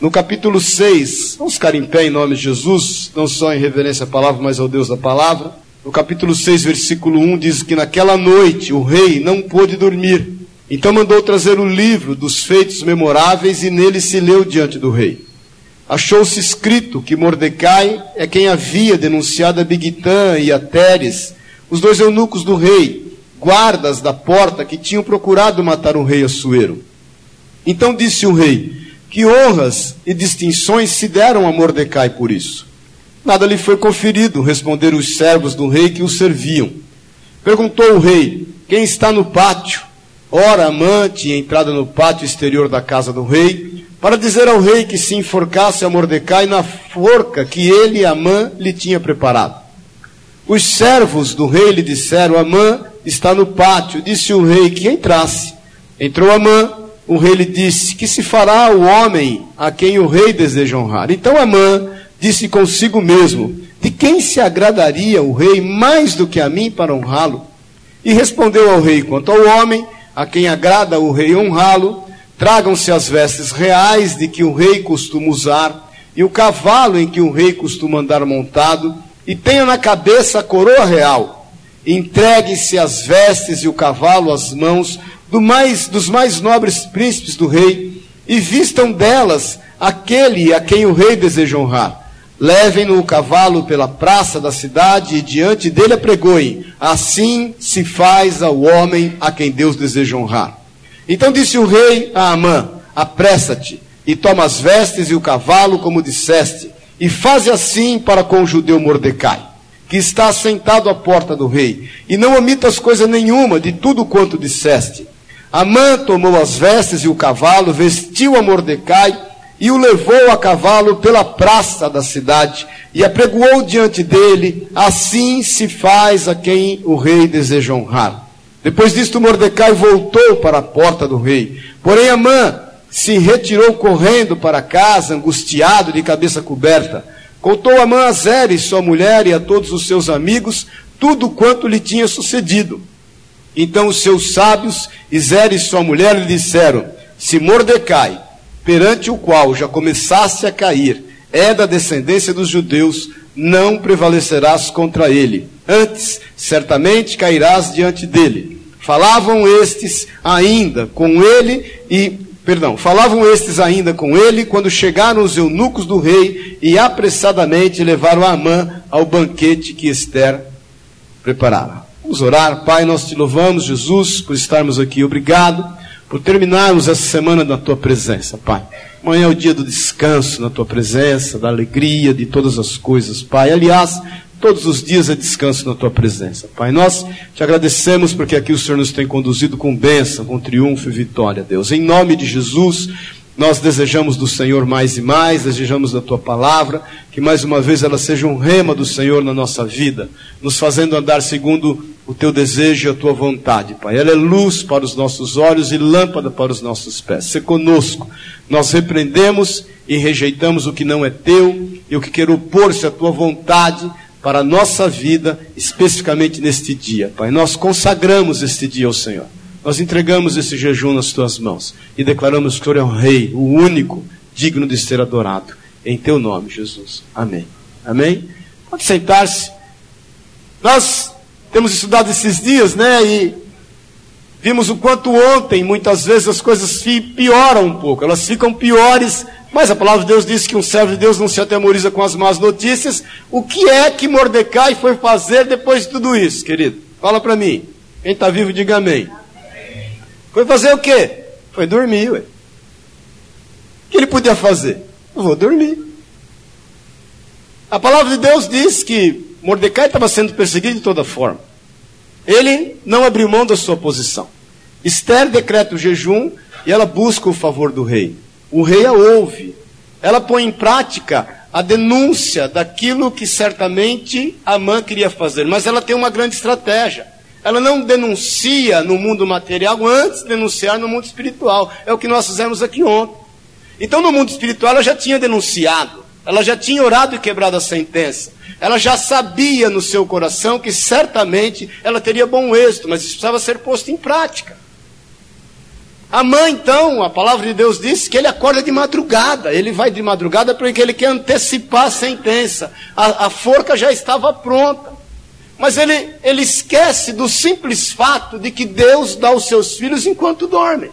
no capítulo 6, vamos ficar em pé em nome de Jesus, não só em reverência à palavra, mas ao Deus da palavra. No capítulo 6, versículo 1, diz que naquela noite o rei não pôde dormir. Então mandou trazer o livro dos feitos memoráveis e nele se leu diante do rei. Achou-se escrito que Mordecai é quem havia denunciado a Bigtã e a Teres, os dois eunucos do rei, guardas da porta que tinham procurado matar o rei Assuero. Então disse o rei: Que honras e distinções se deram a Mordecai por isso? Nada lhe foi conferido, responderam os servos do rei que o serviam. Perguntou o rei: Quem está no pátio? Ora, Amã tinha entrado no pátio exterior da casa do rei, para dizer ao rei que se enforcasse a Mordecai na forca que ele e Amã lhe tinha preparado. Os servos do rei lhe disseram: Amã está no pátio. Disse o rei que entrasse. Entrou Amã. O rei lhe disse: Que se fará o homem a quem o rei deseja honrar? Então Amã disse consigo mesmo: De quem se agradaria o rei mais do que a mim para honrá-lo? E respondeu ao rei: Quanto ao homem a quem agrada o rei honrá-lo, tragam-se as vestes reais de que o rei costuma usar, e o cavalo em que o rei costuma andar montado, e tenha na cabeça a coroa real. Entregue-se as vestes e o cavalo às mãos do mais, dos mais nobres príncipes do rei, e vistam delas aquele a quem o rei deseja honrar. Levem-no o cavalo pela praça da cidade e diante dele apregoem. Assim se faz ao homem a quem Deus deseja honrar. Então disse o rei a Amã: Apressa-te e toma as vestes e o cavalo, como disseste, e faze assim para com o judeu Mordecai, que está sentado à porta do rei, e não omitas coisa nenhuma de tudo quanto disseste. Amã tomou as vestes e o cavalo, vestiu a Mordecai e o levou a cavalo pela praça da cidade e apregoou diante dele: Assim se faz a quem o rei deseja honrar. Depois disto, Mordecai voltou para a porta do rei. Porém, Amã se retirou correndo para casa, angustiado, de cabeça coberta. Contou Amã a Zeres, sua mulher, e a todos os seus amigos tudo quanto lhe tinha sucedido. Então os seus sábios, e Zeres, sua mulher, lhe disseram: Se Mordecai perante o qual já começasse a cair, é da descendência dos judeus, não prevalecerás contra ele. Antes, certamente cairás diante dele. Falavam estes ainda com ele e perdão, falavam estes ainda com ele quando chegaram os eunucos do rei e apressadamente levaram Amã ao banquete que Esther preparara. Vamos orar, Pai, nós te louvamos, Jesus, por estarmos aqui. Obrigado por terminarmos essa semana na tua presença, Pai. Amanhã é o dia do descanso na tua presença, da alegria de todas as coisas, Pai. Aliás, todos os dias é descanso na tua presença, Pai. Nós te agradecemos porque aqui o Senhor nos tem conduzido com bênção, com triunfo e vitória, Deus. Em nome de Jesus, nós desejamos do Senhor mais e mais, desejamos da tua palavra, que mais uma vez ela seja um rema do Senhor na nossa vida, nos fazendo andar segundo o teu desejo e a tua vontade, Pai. Ela é luz para os nossos olhos e lâmpada para os nossos pés. Se conosco. Nós repreendemos e rejeitamos o que não é teu e o que quer opor-se à tua vontade para a nossa vida, especificamente neste dia, Pai. Nós consagramos este dia ao Senhor. Nós entregamos esse jejum nas tuas mãos e declaramos que o Senhor é o Rei, o único digno de ser adorado. Em teu nome, Jesus. Amém. Amém? Pode sentar-se. Nós temos estudado esses dias, né? E vimos o quanto ontem, muitas vezes, as coisas pioram um pouco, elas ficam piores, mas a palavra de Deus diz que um servo de Deus não se atemoriza com as más notícias. O que é que Mordecai foi fazer depois de tudo isso, querido? Fala para mim. Quem está vivo, diga amém. Foi fazer o quê? Foi dormir, ué. O que ele podia fazer? Eu vou dormir. A palavra de Deus diz que Mordecai estava sendo perseguido de toda forma. Ele não abriu mão da sua posição. Esther decreta o jejum e ela busca o favor do rei. O rei a ouve. Ela põe em prática a denúncia daquilo que certamente Amã queria fazer, mas ela tem uma grande estratégia. Ela não denuncia no mundo material antes de denunciar no mundo espiritual. É o que nós fizemos aqui ontem. Então, no mundo espiritual, ela já tinha denunciado. Ela já tinha orado e quebrado a sentença. Ela já sabia no seu coração que certamente ela teria bom êxito, mas isso precisava ser posto em prática. A mãe, então, a palavra de Deus diz que ele acorda de madrugada. Ele vai de madrugada porque ele quer antecipar a sentença. A, a forca já estava pronta. Mas ele, ele esquece do simples fato de que Deus dá os seus filhos enquanto dormem.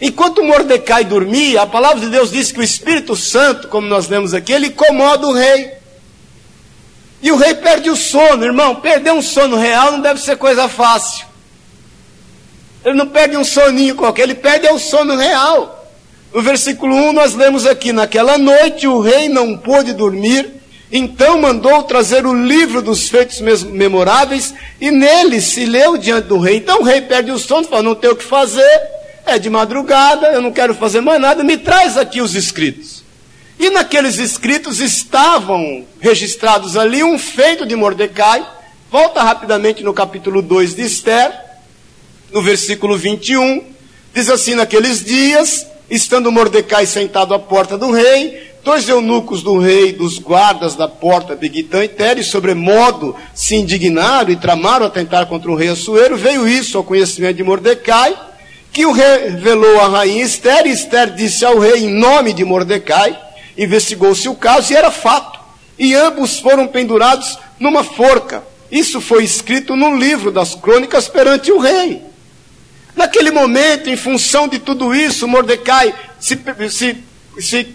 Enquanto Mordecai dormia, a palavra de Deus diz que o Espírito Santo, como nós lemos aqui, ele incomoda o rei. E o rei perde o sono, irmão. Perder um sono real não deve ser coisa fácil. Ele não perde um soninho qualquer, ele perde o sono real. No versículo 1 nós lemos aqui: Naquela noite o rei não pôde dormir, então mandou trazer o livro dos feitos memoráveis e nele se leu diante do rei. Então o rei perde o sono, fala: Não tem o que fazer é de madrugada, eu não quero fazer mais nada, me traz aqui os escritos. E naqueles escritos estavam registrados ali um feito de Mordecai. Volta rapidamente no capítulo 2 de Esther, no versículo 21. Diz assim: Naqueles dias, estando Mordecai sentado à porta do rei, dois eunucos do rei, dos guardas da porta, Bigitã e Teres, sobremodo se indignaram e tramaram atentar contra o rei Assuero. Veio isso ao conhecimento de Mordecai que o revelou a rainha Esther, e Esther disse ao rei em nome de Mordecai, investigou-se o caso e era fato. E ambos foram pendurados numa forca. Isso foi escrito no livro das crônicas perante o rei. Naquele momento, em função de tudo isso, Mordecai se, se, se,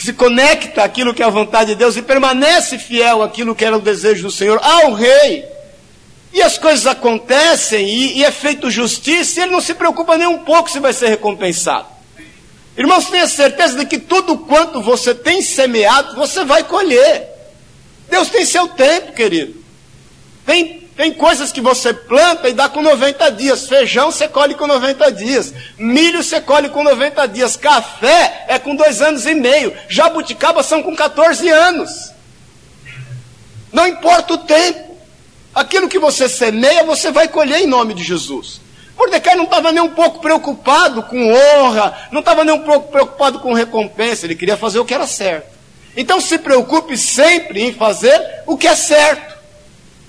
se conecta àquilo que é a vontade de Deus e permanece fiel àquilo que era o desejo do Senhor, ao rei. E as coisas acontecem e, e é feito justiça e ele não se preocupa nem um pouco se vai ser recompensado. Irmãos, tenha certeza de que tudo quanto você tem semeado, você vai colher. Deus tem seu tempo, querido. Tem, tem coisas que você planta e dá com 90 dias. Feijão você colhe com 90 dias. Milho você colhe com 90 dias. Café é com dois anos e meio. Jabuticaba são com 14 anos. Não importa o tempo. Aquilo que você semeia, você vai colher em nome de Jesus. Mordecai não estava nem um pouco preocupado com honra, não estava nem um pouco preocupado com recompensa, ele queria fazer o que era certo. Então se preocupe sempre em fazer o que é certo.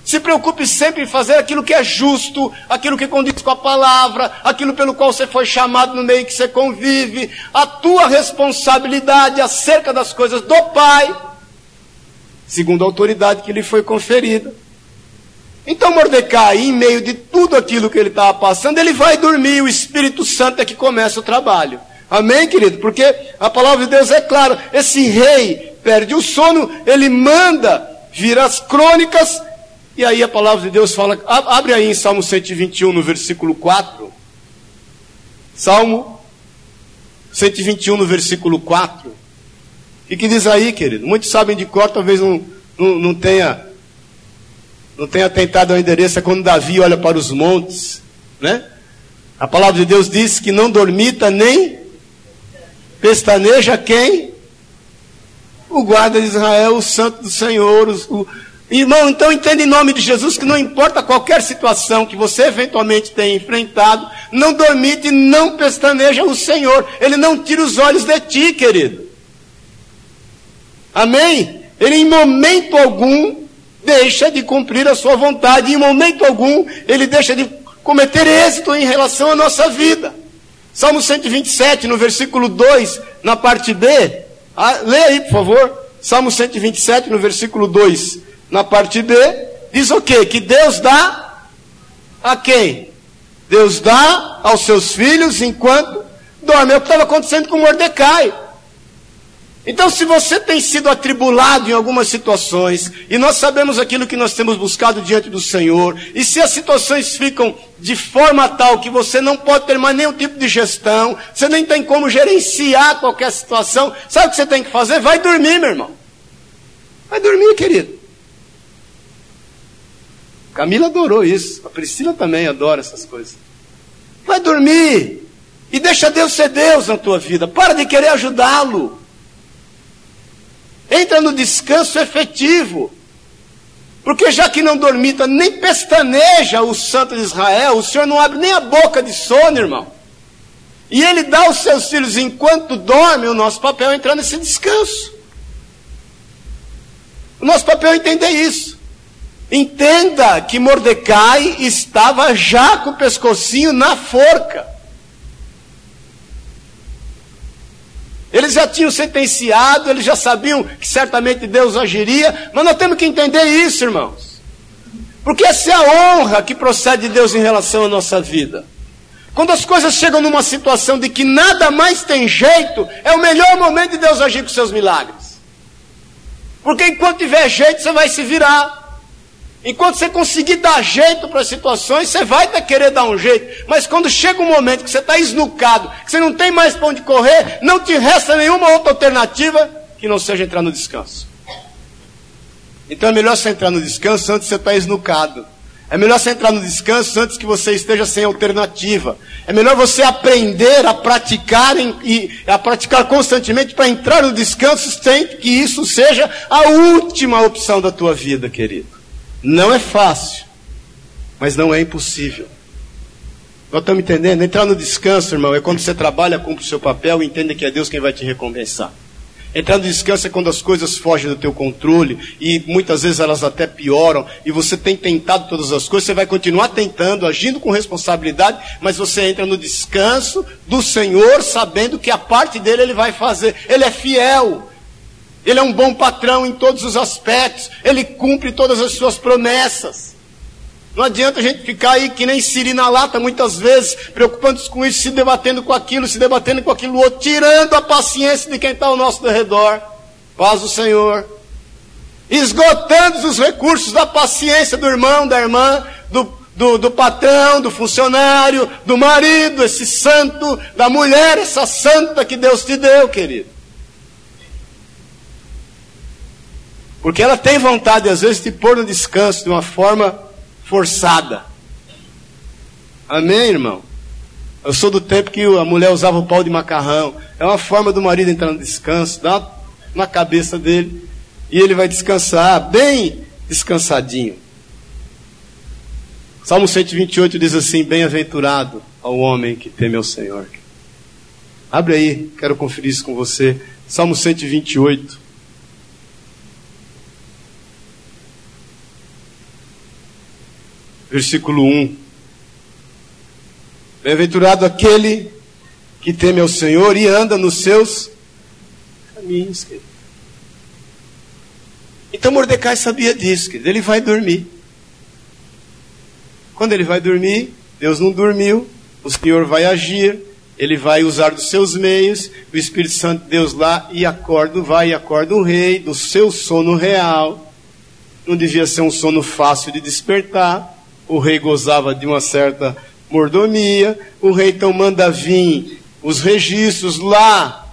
Se preocupe sempre em fazer aquilo que é justo, aquilo que condiz com a palavra, aquilo pelo qual você foi chamado no meio que você convive, a tua responsabilidade acerca das coisas do Pai, segundo a autoridade que lhe foi conferida. Então Mordecai, em meio de tudo aquilo que ele estava passando, ele vai dormir, o Espírito Santo é que começa o trabalho. Amém, querido? Porque a palavra de Deus é clara: esse rei perde o sono, ele manda vir as crônicas, e aí a palavra de Deus fala, abre aí em Salmo 121, no versículo 4. Salmo 121, no versículo 4. E que diz aí, querido? Muitos sabem de cor, talvez não, não, não tenha não tenha tentado ao endereço é quando Davi olha para os montes, né? A palavra de Deus diz que não dormita nem pestaneja quem? O guarda de Israel, o santo do Senhor. O... Irmão, então entenda em nome de Jesus que não importa qualquer situação que você eventualmente tenha enfrentado, não dormite, não pestaneja o Senhor. Ele não tira os olhos de ti, querido. Amém? Ele em momento algum deixa de cumprir a sua vontade, em momento algum ele deixa de cometer êxito em relação à nossa vida. Salmo 127, no versículo 2, na parte B, ah, lê aí, por favor. Salmo 127, no versículo 2, na parte B, diz o quê? Que Deus dá a quem? Deus dá aos seus filhos enquanto dorme. É o que estava acontecendo com Mordecai. Então, se você tem sido atribulado em algumas situações, e nós sabemos aquilo que nós temos buscado diante do Senhor, e se as situações ficam de forma tal que você não pode ter mais nenhum tipo de gestão, você nem tem como gerenciar qualquer situação, sabe o que você tem que fazer? Vai dormir, meu irmão. Vai dormir, querido. Camila adorou isso, a Priscila também adora essas coisas. Vai dormir. E deixa Deus ser Deus na tua vida. Para de querer ajudá-lo. Entra no descanso efetivo. Porque já que não dormita nem pestaneja o santo de Israel, o Senhor não abre nem a boca de sono, irmão. E ele dá aos seus filhos enquanto dorme, o nosso papel é entrar nesse descanso. O nosso papel é entender isso. Entenda que Mordecai estava já com o pescocinho na forca. Eles já tinham sentenciado, eles já sabiam que certamente Deus agiria, mas nós temos que entender isso, irmãos. Porque essa é a honra que procede de Deus em relação à nossa vida. Quando as coisas chegam numa situação de que nada mais tem jeito, é o melhor momento de Deus agir com seus milagres. Porque enquanto tiver jeito, você vai se virar. Enquanto você conseguir dar jeito para as situações, você vai querer dar um jeito. Mas quando chega um momento que você está esnucado, que você não tem mais para onde correr, não te resta nenhuma outra alternativa que não seja entrar no descanso. Então é melhor você entrar no descanso antes de você estar tá esnucado. É melhor você entrar no descanso antes que você esteja sem alternativa. É melhor você aprender a praticar e a praticar constantemente para entrar no descanso sem que isso seja a última opção da tua vida, querido. Não é fácil, mas não é impossível. Nós estamos entendendo? Entrar no descanso, irmão, é quando você trabalha, cumpre o seu papel e entende que é Deus quem vai te recompensar. Entrar no descanso é quando as coisas fogem do teu controle e muitas vezes elas até pioram e você tem tentado todas as coisas, você vai continuar tentando, agindo com responsabilidade, mas você entra no descanso do Senhor sabendo que a parte dele ele vai fazer. Ele é fiel. Ele é um bom patrão em todos os aspectos. Ele cumpre todas as suas promessas. Não adianta a gente ficar aí que nem siri na lata muitas vezes, preocupando-se com isso, se debatendo com aquilo, se debatendo com aquilo outro, tirando a paciência de quem está ao nosso redor. Paz do Senhor. Esgotando os recursos da paciência do irmão, da irmã, do, do, do patrão, do funcionário, do marido, esse santo, da mulher, essa santa que Deus te deu, querido. Porque ela tem vontade, às vezes, de pôr no descanso de uma forma forçada. Amém, irmão? Eu sou do tempo que a mulher usava o pau de macarrão. É uma forma do marido entrar no descanso, dá na cabeça dele e ele vai descansar, bem descansadinho. Salmo 128 diz assim: Bem-aventurado ao homem que teme ao Senhor. Abre aí, quero conferir isso com você. Salmo 128. Versículo 1. Bem-aventurado aquele que teme ao Senhor e anda nos seus caminhos. Então Mordecai sabia disso, querido. ele vai dormir. Quando ele vai dormir, Deus não dormiu, o Senhor vai agir, ele vai usar dos seus meios, o Espírito Santo de Deus lá e acorda, vai e acorda o rei do seu sono real. Não devia ser um sono fácil de despertar o rei gozava de uma certa mordomia, o rei então manda vir os registros lá.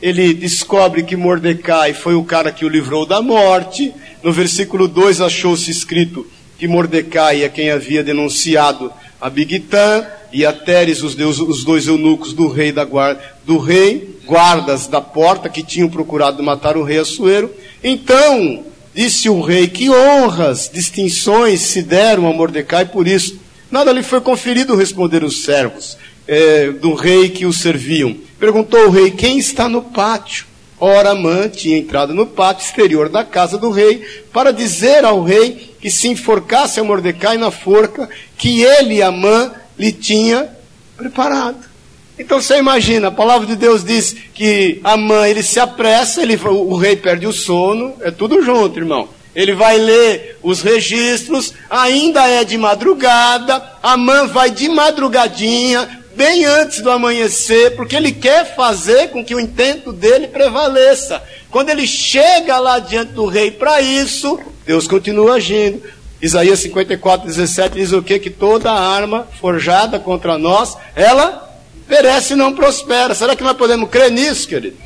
Ele descobre que Mordecai foi o cara que o livrou da morte. No versículo 2 achou-se escrito que Mordecai é quem havia denunciado a Bigtã e a Teres, os, deus, os dois eunucos do rei da guarda, do rei, guardas da porta que tinham procurado matar o rei Assuero. Então, Disse o rei: Que honras, distinções se deram a Mordecai por isso. Nada lhe foi conferido, responderam os servos é, do rei que o serviam. Perguntou o rei: Quem está no pátio? Ora, Amã tinha entrado no pátio exterior da casa do rei para dizer ao rei que se enforcasse a Mordecai na forca que ele, Amã, lhe tinha preparado. Então você imagina, a palavra de Deus diz que a mãe ele se apressa, ele, o rei perde o sono, é tudo junto, irmão. Ele vai ler os registros, ainda é de madrugada, a mãe vai de madrugadinha, bem antes do amanhecer, porque ele quer fazer com que o intento dele prevaleça. Quando ele chega lá diante do rei para isso, Deus continua agindo. Isaías 54, 17 diz o que? Que toda arma forjada contra nós, ela perece e não prospera. Será que nós podemos crer nisso, querido?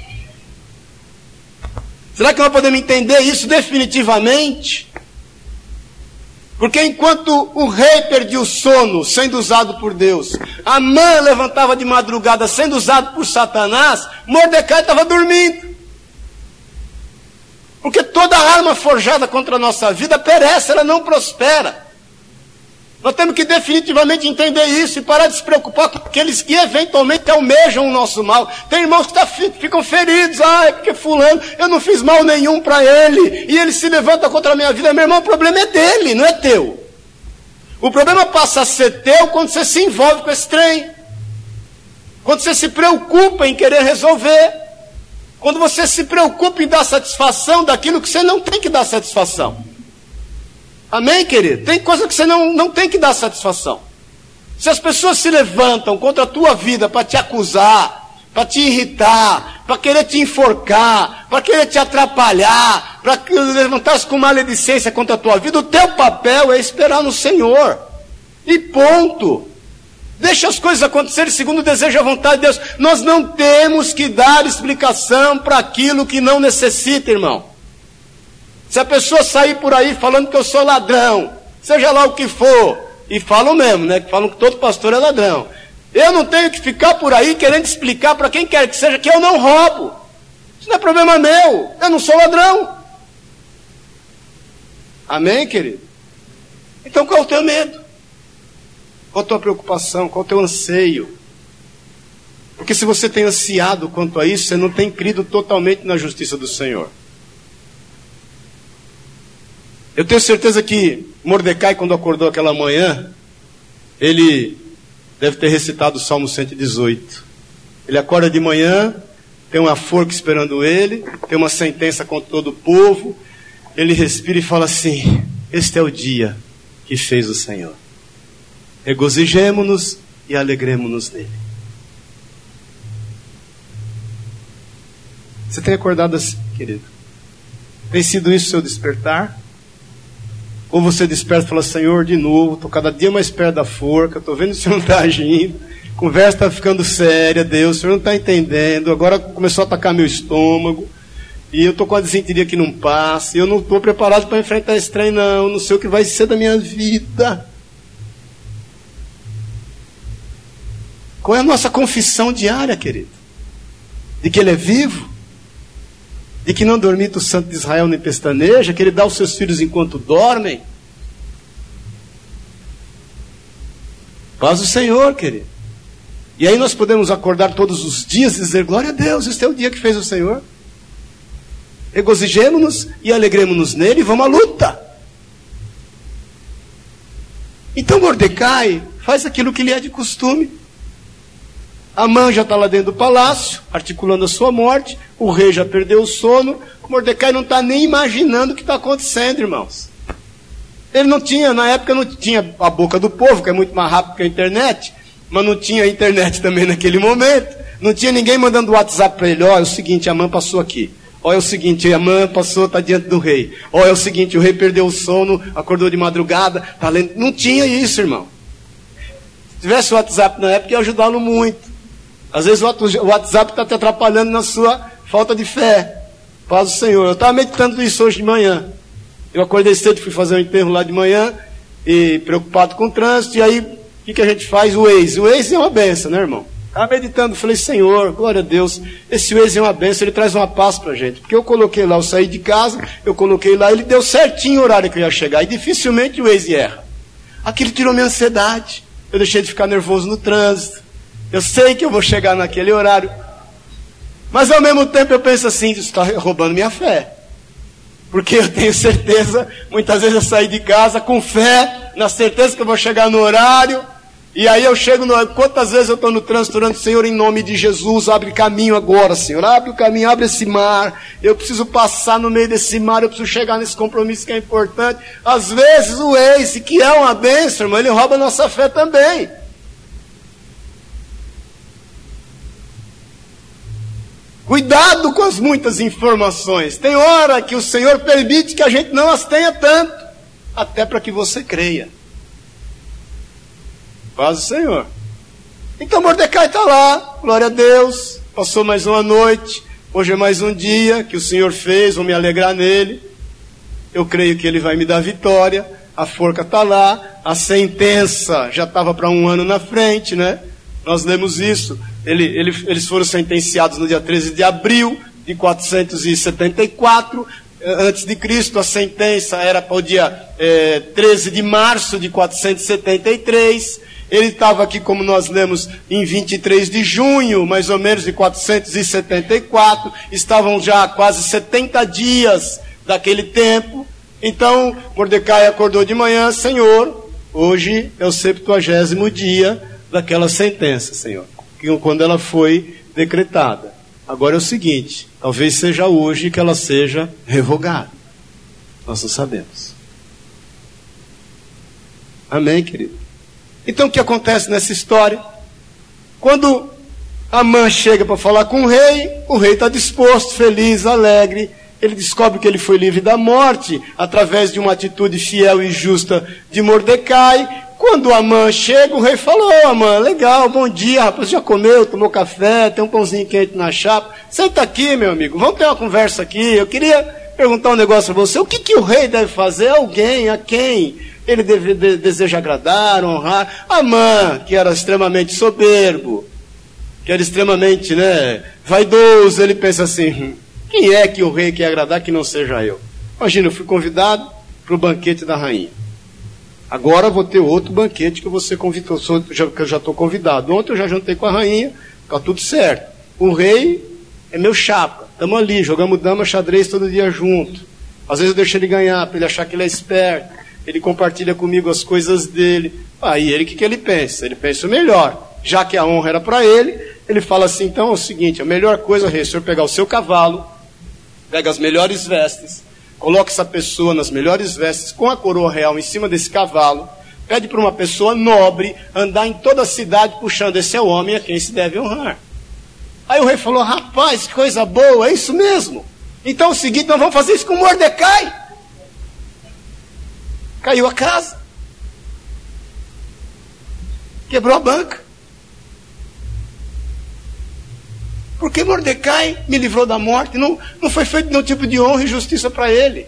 Será que nós podemos entender isso definitivamente? Porque enquanto o rei perdia o sono sendo usado por Deus, a mãe levantava de madrugada sendo usado por Satanás, Mordecai estava dormindo. Porque toda arma forjada contra a nossa vida perece, ela não prospera. Nós temos que definitivamente entender isso e parar de se preocupar com aqueles que eventualmente almejam o nosso mal. Tem irmãos que tá, ficam feridos, ah, é porque fulano, eu não fiz mal nenhum para ele, e ele se levanta contra a minha vida. Meu irmão, o problema é dele, não é teu. O problema passa a ser teu quando você se envolve com esse trem. Quando você se preocupa em querer resolver. Quando você se preocupa em dar satisfação daquilo que você não tem que dar satisfação. Amém, querido? Tem coisa que você não, não tem que dar satisfação. Se as pessoas se levantam contra a tua vida para te acusar, para te irritar, para querer te enforcar, para querer te atrapalhar, para levantar-se com maledicência contra a tua vida, o teu papel é esperar no Senhor. E ponto. Deixa as coisas acontecerem segundo o desejo e a vontade de Deus. Nós não temos que dar explicação para aquilo que não necessita, irmão. Se a pessoa sair por aí falando que eu sou ladrão, seja lá o que for, e falam mesmo, né? Que falam que todo pastor é ladrão. Eu não tenho que ficar por aí querendo explicar para quem quer que seja que eu não roubo. Isso não é problema meu. Eu não sou ladrão. Amém, querido? Então qual é o teu medo? Qual a tua preocupação? Qual o teu anseio? Porque se você tem ansiado quanto a isso, você não tem crido totalmente na justiça do Senhor. Eu tenho certeza que Mordecai, quando acordou aquela manhã, ele deve ter recitado o Salmo 118. Ele acorda de manhã, tem uma forca esperando ele, tem uma sentença contra todo o povo. Ele respira e fala assim: Este é o dia que fez o Senhor. Regozijemo-nos e alegremos-nos nele. Você tem acordado assim, querido? Tem sido isso o seu despertar? Ou você desperta e fala, Senhor, de novo, estou cada dia mais perto da forca, estou vendo que o Senhor não está agindo, conversa está ficando séria, Deus, o Senhor não está entendendo, agora começou a atacar meu estômago, e eu estou com a desinteria que não passa, e eu não estou preparado para enfrentar esse trem, não, não sei o que vai ser da minha vida. Qual é a nossa confissão diária, querido? De que Ele é vivo? De que não dormita o santo de Israel nem pestaneja, que ele dá aos seus filhos enquanto dormem. Paz o Senhor, querido. E aí nós podemos acordar todos os dias e dizer: Glória a Deus, este é o dia que fez o Senhor. Regozijemos-nos e alegremos-nos nele e vamos à luta. Então Mordecai faz aquilo que lhe é de costume. Amã já está lá dentro do palácio, articulando a sua morte. O rei já perdeu o sono. Mordecai não está nem imaginando o que está acontecendo, irmãos. Ele não tinha, na época não tinha a boca do povo, que é muito mais rápido que a internet, mas não tinha internet também naquele momento. Não tinha ninguém mandando WhatsApp para ele, olha, é o seguinte, Amã passou aqui. Olha é o seguinte, Amã passou, está diante do rei. Olha é o seguinte, o rei perdeu o sono, acordou de madrugada, tá lendo. Não tinha isso, irmão. Se tivesse o WhatsApp na época, ia ajudá-lo muito. Às vezes o WhatsApp está te atrapalhando na sua falta de fé. Paz do Senhor. Eu estava meditando isso hoje de manhã. Eu acordei cedo, fui fazer um enterro lá de manhã, e preocupado com o trânsito, e aí o que, que a gente faz? O Waze. O Waze é uma benção, né, irmão? Estava meditando, falei, Senhor, glória a Deus, esse Waze é uma benção, ele traz uma paz para gente. Porque eu coloquei lá, eu saí de casa, eu coloquei lá, ele deu certinho o horário que eu ia chegar, e dificilmente o Waze erra. Aquilo tirou minha ansiedade, eu deixei de ficar nervoso no trânsito, eu sei que eu vou chegar naquele horário. Mas ao mesmo tempo eu penso assim, isso está roubando minha fé. Porque eu tenho certeza, muitas vezes eu saio de casa com fé, na certeza que eu vou chegar no horário, e aí eu chego no. Quantas vezes eu estou no trânsito orando, Senhor, em nome de Jesus, abre caminho agora, Senhor. Abre o caminho, abre esse mar. Eu preciso passar no meio desse mar, eu preciso chegar nesse compromisso que é importante. Às vezes o ex, que é uma bênção, irmão, ele rouba a nossa fé também. Cuidado com as muitas informações. Tem hora que o Senhor permite que a gente não as tenha tanto, até para que você creia. Faz o Senhor. Então Mordecai está lá, glória a Deus, passou mais uma noite, hoje é mais um dia que o Senhor fez, vou me alegrar nele. Eu creio que ele vai me dar vitória. A forca está lá, a sentença já estava para um ano na frente, né? Nós lemos isso. Ele, ele, eles foram sentenciados no dia 13 de abril de 474. antes de Cristo, a sentença era para o dia é, 13 de março de 473. Ele estava aqui, como nós lemos, em 23 de junho, mais ou menos, de 474. Estavam já quase 70 dias daquele tempo. Então, Mordecai acordou de manhã, Senhor, hoje é o 70 dia daquela sentença, Senhor, quando ela foi decretada. Agora é o seguinte: talvez seja hoje que ela seja revogada. Nós não sabemos. Amém, querido? Então o que acontece nessa história? Quando a mãe chega para falar com o rei, o rei está disposto, feliz, alegre. Ele descobre que ele foi livre da morte através de uma atitude fiel e justa de Mordecai. Quando a mãe chega, o rei falou: Ô, Amã, legal, bom dia, rapaz, já comeu, tomou café, tem um pãozinho quente na chapa. Senta aqui, meu amigo, vamos ter uma conversa aqui. Eu queria perguntar um negócio para você: o que, que o rei deve fazer? Alguém, a quem? Ele deve, de, deseja agradar, honrar. Amã, que era extremamente soberbo, que era extremamente né, vaidoso, ele pensa assim: hum, quem é que o rei quer agradar que não seja eu? Imagina, eu fui convidado para o banquete da rainha. Agora vou ter outro banquete que você convidou, que eu já estou convidado. Ontem eu já jantei com a rainha, está tudo certo. O rei é meu chapa. Estamos ali, jogamos dama, xadrez todo dia junto. Às vezes eu deixo ele ganhar, para ele achar que ele é esperto. Ele compartilha comigo as coisas dele. Aí ele, o que, que ele pensa? Ele pensa o melhor. Já que a honra era para ele, ele fala assim: então é o seguinte, a melhor coisa, rei, é o senhor pegar o seu cavalo, pega as melhores vestes, coloca essa pessoa nas melhores vestes, com a coroa real em cima desse cavalo, pede para uma pessoa nobre andar em toda a cidade puxando esse é homem a quem se deve honrar. Aí o rei falou: rapaz, coisa boa, é isso mesmo. Então é o seguinte, nós vamos fazer isso com Mordecai. Caiu a casa. Quebrou a banca. Porque Mordecai me livrou da morte. Não, não foi feito nenhum tipo de honra e justiça para ele.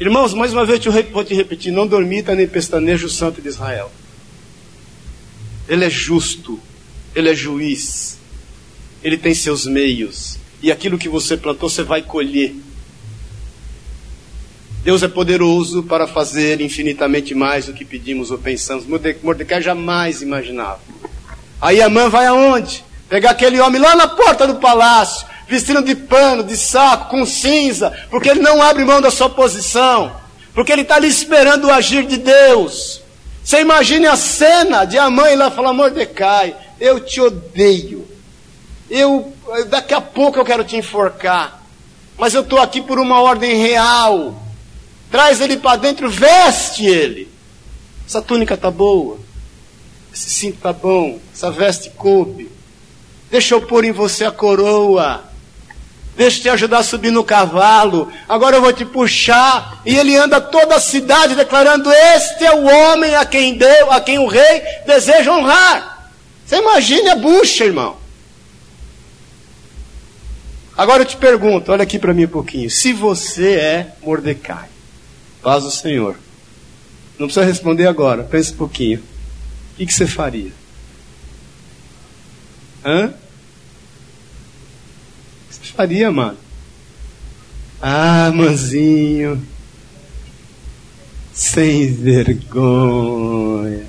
Irmãos, mais uma vez eu vou te repetir: não dormita nem pestaneja o santo de Israel. Ele é justo, ele é juiz, ele tem seus meios, e aquilo que você plantou você vai colher. Deus é poderoso para fazer infinitamente mais do que pedimos ou pensamos. Mordecai jamais imaginava. Aí a mãe vai aonde? Pegar aquele homem lá na porta do palácio, vestido de pano, de saco, com cinza, porque ele não abre mão da sua posição, porque ele está ali esperando o agir de Deus. Você imagine a cena de a mãe lá falar: Mordecai, eu te odeio. Eu, daqui a pouco eu quero te enforcar. Mas eu estou aqui por uma ordem real. Traz ele para dentro, veste ele. Essa túnica está boa. Esse cinto está bom. Essa veste coube. Deixa eu pôr em você a coroa. Deixa eu te ajudar a subir no cavalo. Agora eu vou te puxar. E ele anda toda a cidade declarando: Este é o homem a quem deu, a quem o rei deseja honrar. Você imagine a bucha, irmão. Agora eu te pergunto, olha aqui para mim um pouquinho. Se você é Mordecai, paz do Senhor. Não precisa responder agora, pense um pouquinho. O que você faria? Hã? O que você faria, mano? Ah, manzinho. Sem vergonha.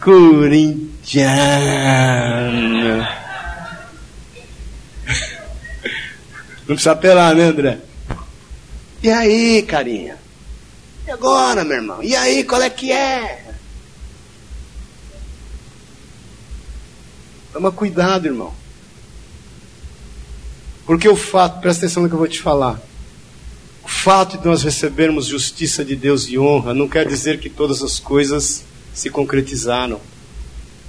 Corintiano. Não precisa apelar, né, André? E aí, carinha? E agora, meu irmão? E aí, qual é que é? Toma cuidado, irmão. Porque o fato, presta atenção no que eu vou te falar. O fato de nós recebermos justiça de Deus e honra não quer dizer que todas as coisas se concretizaram.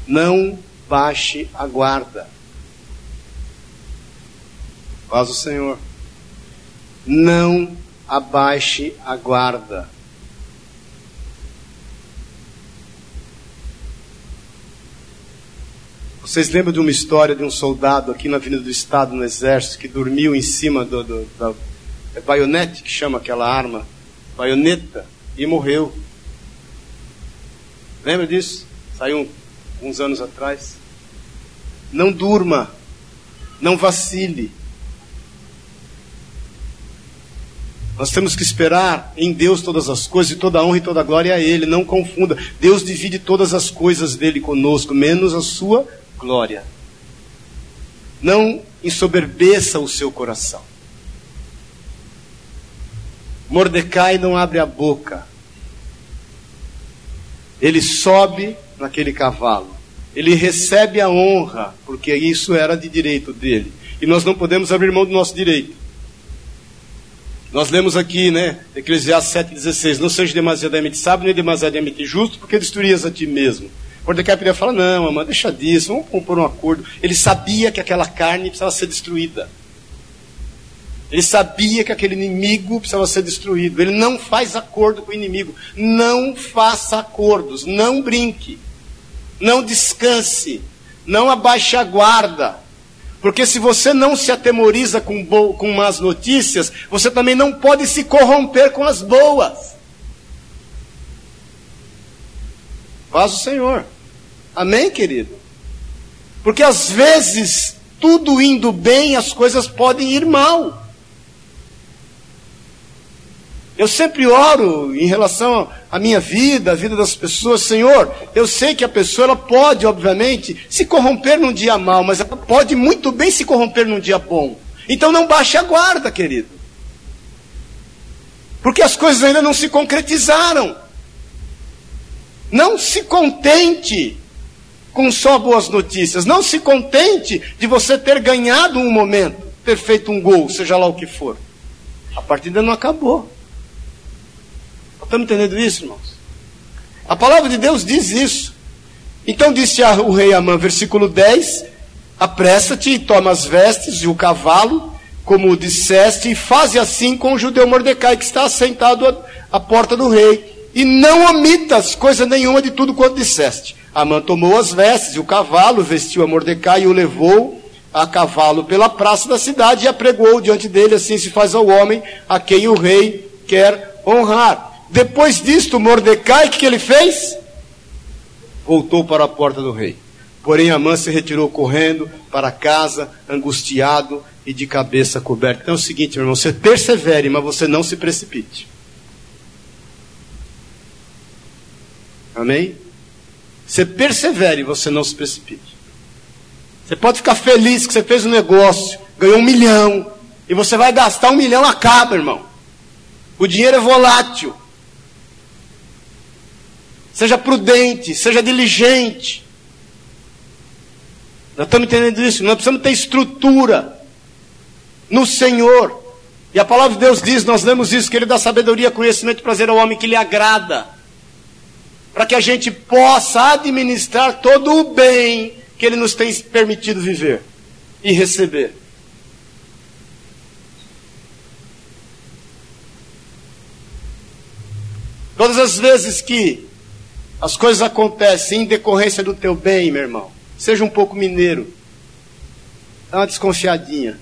Não baixe a guarda. Paz o Senhor. Não abaixe a guarda. Vocês lembram de uma história de um soldado aqui na Avenida do Estado, no Exército, que dormiu em cima do, do, da é baionete, que chama aquela arma, baioneta, e morreu. Lembra disso? Saiu uns anos atrás. Não durma, não vacile. Nós temos que esperar em Deus todas as coisas, e toda a honra e toda a glória a Ele. Não confunda. Deus divide todas as coisas dele conosco, menos a sua glória. Não ensoberbeça o seu coração. Mordecai não abre a boca. Ele sobe naquele cavalo. Ele recebe a honra, porque isso era de direito dele. E nós não podemos abrir mão do nosso direito. Nós lemos aqui, né, Eclesiastes 7,16: Não seja demasiadamente sábio nem demasiadamente justo, porque destruirias a ti mesmo. Mordecai podia falar: Não, mamãe, deixa disso, vamos compor um acordo. Ele sabia que aquela carne precisava ser destruída. Ele sabia que aquele inimigo precisava ser destruído. Ele não faz acordo com o inimigo. Não faça acordos. Não brinque. Não descanse. Não abaixe a guarda. Porque se você não se atemoriza com, com más notícias, você também não pode se corromper com as boas. Faz o Senhor. Amém, querido? Porque às vezes, tudo indo bem, as coisas podem ir mal. Eu sempre oro em relação à minha vida, à vida das pessoas. Senhor, eu sei que a pessoa ela pode, obviamente, se corromper num dia mal, mas ela pode muito bem se corromper num dia bom. Então não baixe a guarda, querido. Porque as coisas ainda não se concretizaram. Não se contente com só boas notícias. Não se contente de você ter ganhado um momento, ter feito um gol, seja lá o que for. A partida não acabou. Estamos entendendo isso, irmãos? A palavra de Deus diz isso. Então disse o rei Amã, versículo 10: Apressa-te e toma as vestes e o cavalo, como disseste, e faze assim com o judeu Mordecai, que está assentado à, porta do rei. E não omitas coisa nenhuma de tudo quanto disseste. Amã tomou as vestes e o cavalo, vestiu a Mordecai e o levou a cavalo pela praça da cidade e apregou diante dele, assim se faz ao homem a quem o rei quer honrar. Depois disto, Mordecai, o que ele fez? Voltou para a porta do rei. Porém, Amã se retirou correndo para casa, angustiado e de cabeça coberta. Então é o seguinte, meu irmão, você persevere, mas você não se precipite. Amém? Você persevere, você não se precipite. Você pode ficar feliz que você fez um negócio, ganhou um milhão, e você vai gastar um milhão, acaba, irmão. O dinheiro é volátil. Seja prudente, seja diligente. Nós estamos entendendo isso. Nós precisamos ter estrutura no Senhor. E a palavra de Deus diz, nós lemos isso, que Ele dá sabedoria, conhecimento e prazer ao homem que lhe agrada. Para que a gente possa administrar todo o bem que Ele nos tem permitido viver e receber. Todas as vezes que as coisas acontecem em decorrência do teu bem, meu irmão. Seja um pouco mineiro. Dá uma desconfiadinha.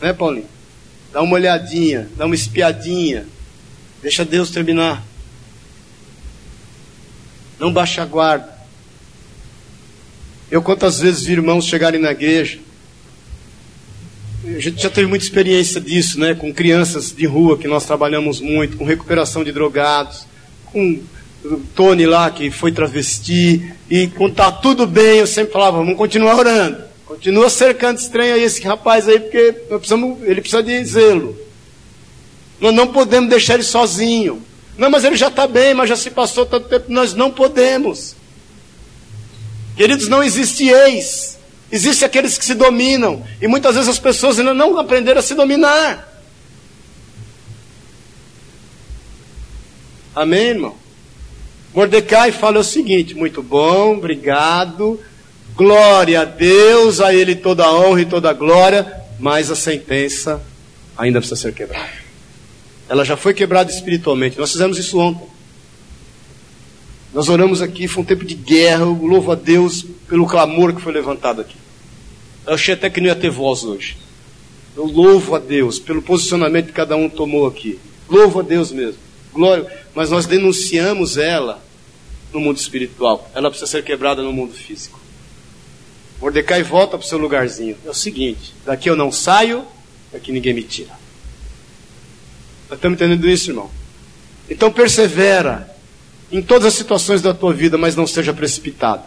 Né, Paulinho? Dá uma olhadinha, dá uma espiadinha. Deixa Deus terminar. Não baixa a guarda. Eu quantas vezes vi irmãos chegarem na igreja. A gente já teve muita experiência disso, né? Com crianças de rua que nós trabalhamos muito, com recuperação de drogados com Tony lá, que foi travesti, e quando está tudo bem, eu sempre falava, vamos continuar orando. Continua cercando estranho aí esse rapaz aí, porque precisamos, ele precisa de zelo. Nós não podemos deixar ele sozinho. Não, mas ele já está bem, mas já se passou tanto tempo. Nós não podemos. Queridos, não existe ex. Existem aqueles que se dominam. E muitas vezes as pessoas ainda não aprenderam a se dominar. Amém, irmão? Mordecai fala o seguinte: muito bom, obrigado, glória a Deus, a Ele toda a honra e toda a glória, mas a sentença ainda precisa ser quebrada. Ela já foi quebrada espiritualmente, nós fizemos isso ontem. Nós oramos aqui, foi um tempo de guerra, eu louvo a Deus pelo clamor que foi levantado aqui. Eu achei até que não ia ter voz hoje. Eu louvo a Deus pelo posicionamento que cada um tomou aqui. Louvo a Deus mesmo. Glória, mas nós denunciamos ela no mundo espiritual. Ela precisa ser quebrada no mundo físico. Mordecai volta para o seu lugarzinho. É o seguinte: daqui eu não saio, daqui ninguém me tira. Estamos entendendo isso, irmão? Então persevera em todas as situações da tua vida, mas não seja precipitado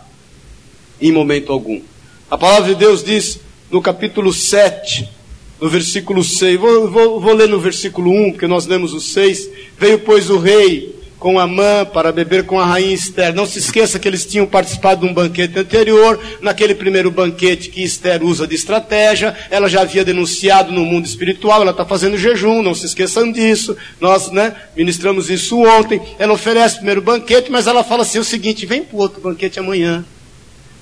em momento algum. A palavra de Deus diz no capítulo 7, no versículo 6, vou, vou, vou ler no versículo 1, porque nós lemos o 6. Veio, pois, o rei com Amã para beber com a rainha Esther. Não se esqueça que eles tinham participado de um banquete anterior, naquele primeiro banquete que Esther usa de estratégia, ela já havia denunciado no mundo espiritual, ela está fazendo jejum, não se esqueçam disso. Nós né, ministramos isso ontem. Ela oferece o primeiro banquete, mas ela fala assim: o seguinte, vem para o outro banquete amanhã.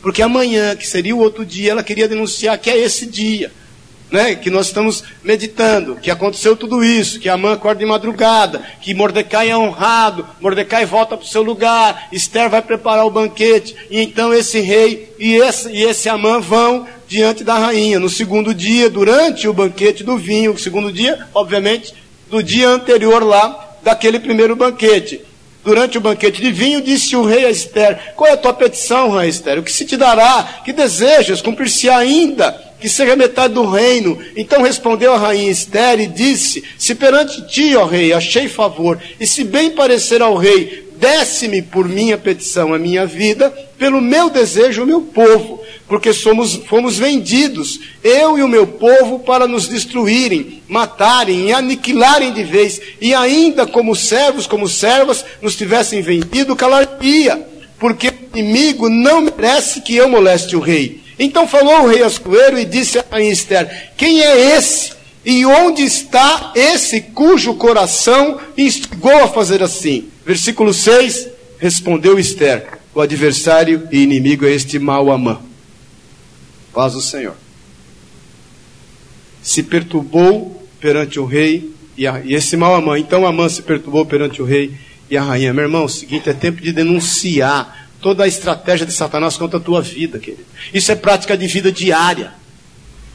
Porque amanhã, que seria o outro dia, ela queria denunciar que é esse dia né, que nós estamos meditando, que aconteceu tudo isso, que Amã acorda de madrugada, que Mordecai é honrado, Mordecai volta para o seu lugar, Esther vai preparar o banquete, e então esse rei e esse, e esse Amã vão diante da rainha. No segundo dia, durante o banquete do vinho, o segundo dia, obviamente, do dia anterior lá, daquele primeiro banquete. Durante o banquete de vinho, disse o rei a Esther: Qual é a tua petição, rainha Esther? O que se te dará? Que desejas? Cumprir-se ainda? Que seja metade do reino. Então respondeu a rainha Esther e disse: Se perante ti, ó rei, achei favor, e se bem parecer ao rei, desce-me por minha petição a minha vida, pelo meu desejo o meu povo, porque somos, fomos vendidos, eu e o meu povo, para nos destruírem, matarem e aniquilarem de vez, e ainda como servos, como servas, nos tivessem vendido, calaria, porque o inimigo não merece que eu moleste o rei. Então falou o rei Assuero e disse a Esther: Quem é esse? E onde está esse cujo coração instigou a fazer assim? Versículo 6: Respondeu Esther: O adversário e inimigo é este mau Amã. Paz do Senhor. Se perturbou perante o rei e, a, e esse mau Amã. Então Amã se perturbou perante o rei e a rainha. Meu irmão, é o seguinte: é tempo de denunciar toda a estratégia de Satanás contra a tua vida, querido. Isso é prática de vida diária.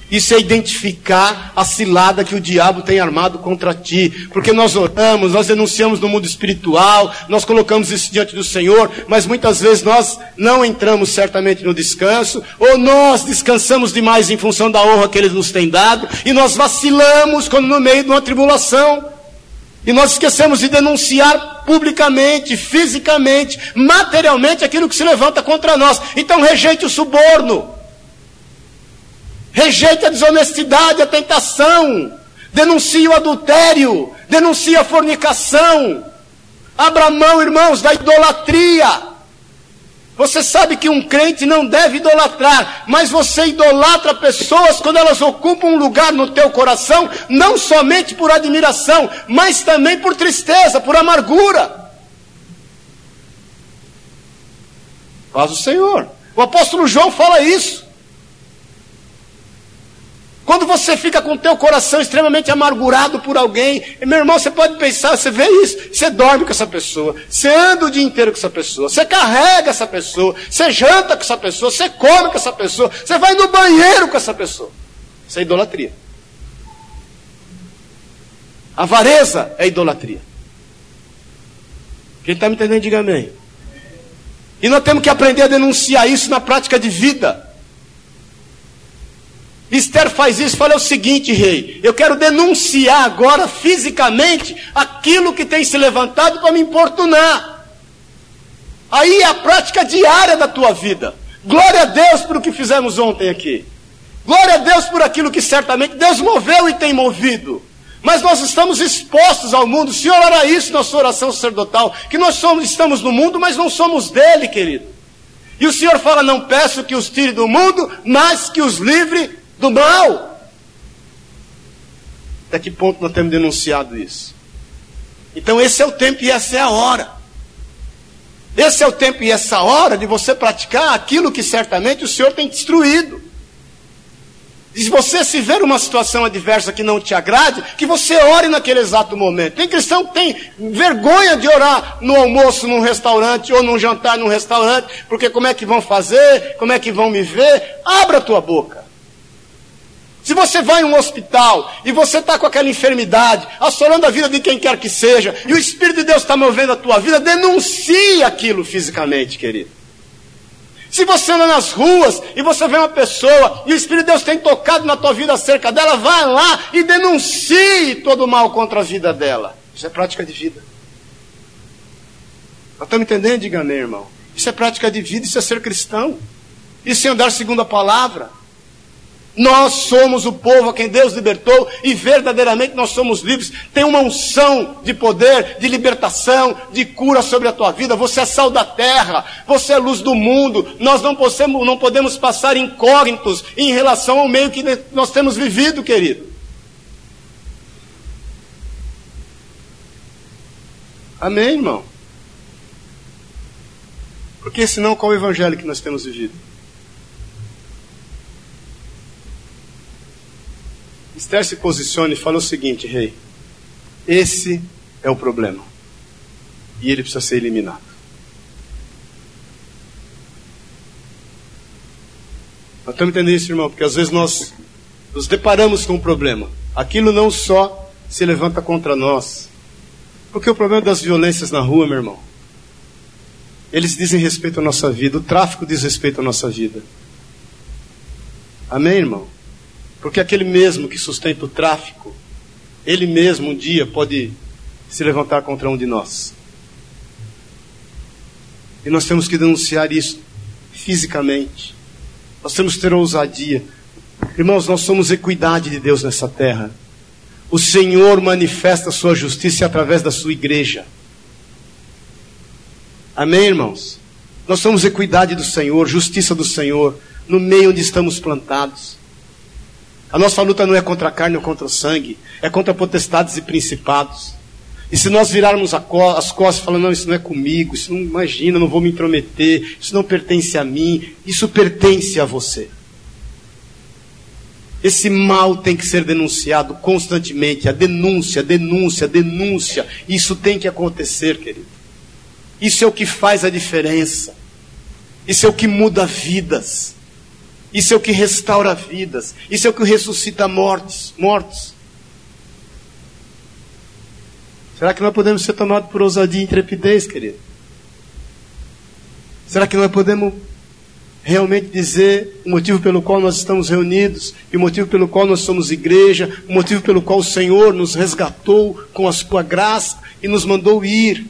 Isso é identificar a cilada que o diabo tem armado contra ti. Porque nós oramos, nós denunciamos no mundo espiritual, nós colocamos isso diante do Senhor, mas muitas vezes nós não entramos certamente no descanso, ou nós descansamos demais em função da honra que Ele nos tem dado, e nós vacilamos quando no meio de uma tribulação. E nós esquecemos de denunciar publicamente, fisicamente, materialmente aquilo que se levanta contra nós. Então rejeite o suborno. Rejeite a desonestidade, a tentação. Denuncie o adultério. Denuncie a fornicação. Abra mão, irmãos, da idolatria. Você sabe que um crente não deve idolatrar, mas você idolatra pessoas quando elas ocupam um lugar no teu coração, não somente por admiração, mas também por tristeza, por amargura. Faz o Senhor. O apóstolo João fala isso. Quando você fica com o teu coração extremamente amargurado por alguém, meu irmão, você pode pensar, você vê isso, você dorme com essa pessoa, você anda o dia inteiro com essa pessoa, você carrega essa pessoa, você janta com essa pessoa, você come com essa pessoa, você vai no banheiro com essa pessoa. Isso é idolatria. Avareza é idolatria. Quem está me entendendo, diga amém. E nós temos que aprender a denunciar isso na prática de vida. Esther faz isso, fala o seguinte, rei, eu quero denunciar agora fisicamente aquilo que tem se levantado para me importunar. Aí é a prática diária da tua vida. Glória a Deus por o que fizemos ontem aqui. Glória a Deus por aquilo que certamente Deus moveu e tem movido. Mas nós estamos expostos ao mundo. O Senhor era isso na sua oração sacerdotal, que nós somos, estamos no mundo, mas não somos dele, querido. E o Senhor fala: Não peço que os tire do mundo, mas que os livre do mal. Até que ponto nós temos denunciado isso? Então, esse é o tempo e essa é a hora. Esse é o tempo e essa hora de você praticar aquilo que certamente o Senhor tem destruído. E se você se ver uma situação adversa que não te agrade, que você ore naquele exato momento. Tem cristão que tem vergonha de orar no almoço num restaurante ou num jantar num restaurante, porque como é que vão fazer? Como é que vão me ver? Abra a tua boca. Se você vai em um hospital e você está com aquela enfermidade, assolando a vida de quem quer que seja, e o Espírito de Deus está movendo a tua vida, denuncie aquilo fisicamente, querido. Se você anda nas ruas e você vê uma pessoa e o Espírito de Deus tem tocado na tua vida acerca dela, vai lá e denuncie todo o mal contra a vida dela. Isso é prática de vida. Nós estamos entendendo? Diga amém, irmão. Isso é prática de vida, isso é ser cristão. Isso é andar segundo a palavra. Nós somos o povo a quem Deus libertou e verdadeiramente nós somos livres. Tem uma unção de poder, de libertação, de cura sobre a tua vida. Você é sal da terra, você é luz do mundo. Nós não podemos, não podemos passar incógnitos em relação ao meio que nós temos vivido, querido. Amém, irmão? Porque senão qual é o evangelho que nós temos vivido? Esther se posiciona e fala o seguinte, rei: esse é o problema. E ele precisa ser eliminado. Nós estamos entendendo isso, irmão, porque às vezes nós nos deparamos com um problema. Aquilo não só se levanta contra nós. Porque o problema das violências na rua, meu irmão, eles dizem respeito à nossa vida, o tráfico diz respeito à nossa vida. Amém, irmão? Porque aquele mesmo que sustenta o tráfico, ele mesmo um dia pode se levantar contra um de nós. E nós temos que denunciar isso fisicamente. Nós temos que ter ousadia. Irmãos, nós somos equidade de Deus nessa terra. O Senhor manifesta a sua justiça através da sua igreja. Amém, irmãos? Nós somos equidade do Senhor, justiça do Senhor, no meio onde estamos plantados. A nossa luta não é contra a carne ou contra o sangue, é contra potestades e principados. E se nós virarmos as costas falando, não, isso não é comigo, isso não imagina, não vou me intrometer, isso não pertence a mim, isso pertence a você. Esse mal tem que ser denunciado constantemente, a denúncia, denúncia, denúncia. Isso tem que acontecer, querido. Isso é o que faz a diferença. Isso é o que muda vidas. Isso é o que restaura vidas. Isso é o que ressuscita mortes, mortos. Será que nós podemos ser tomados por ousadia e intrepidez, querido? Será que nós podemos realmente dizer o motivo pelo qual nós estamos reunidos, e o motivo pelo qual nós somos igreja, o motivo pelo qual o Senhor nos resgatou com a sua graça e nos mandou ir?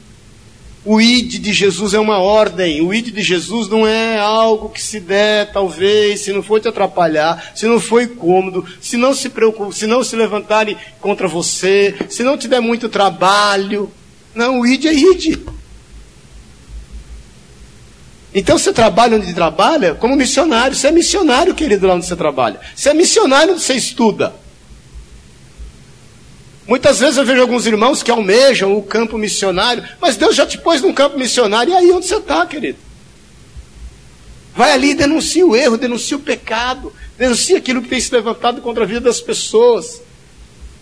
O id de Jesus é uma ordem. O id de Jesus não é algo que se der, talvez, se não for te atrapalhar, se não for incômodo, se não se preocupe, se não se levantarem contra você, se não te der muito trabalho. Não, o id é id. Então você trabalha onde trabalha como missionário. Você é missionário, querido, lá onde você trabalha. Você é missionário onde você estuda. Muitas vezes eu vejo alguns irmãos que almejam o campo missionário, mas Deus já te pôs num campo missionário, e aí onde você está, querido? Vai ali e denuncia o erro, denuncia o pecado, denuncia aquilo que tem se levantado contra a vida das pessoas.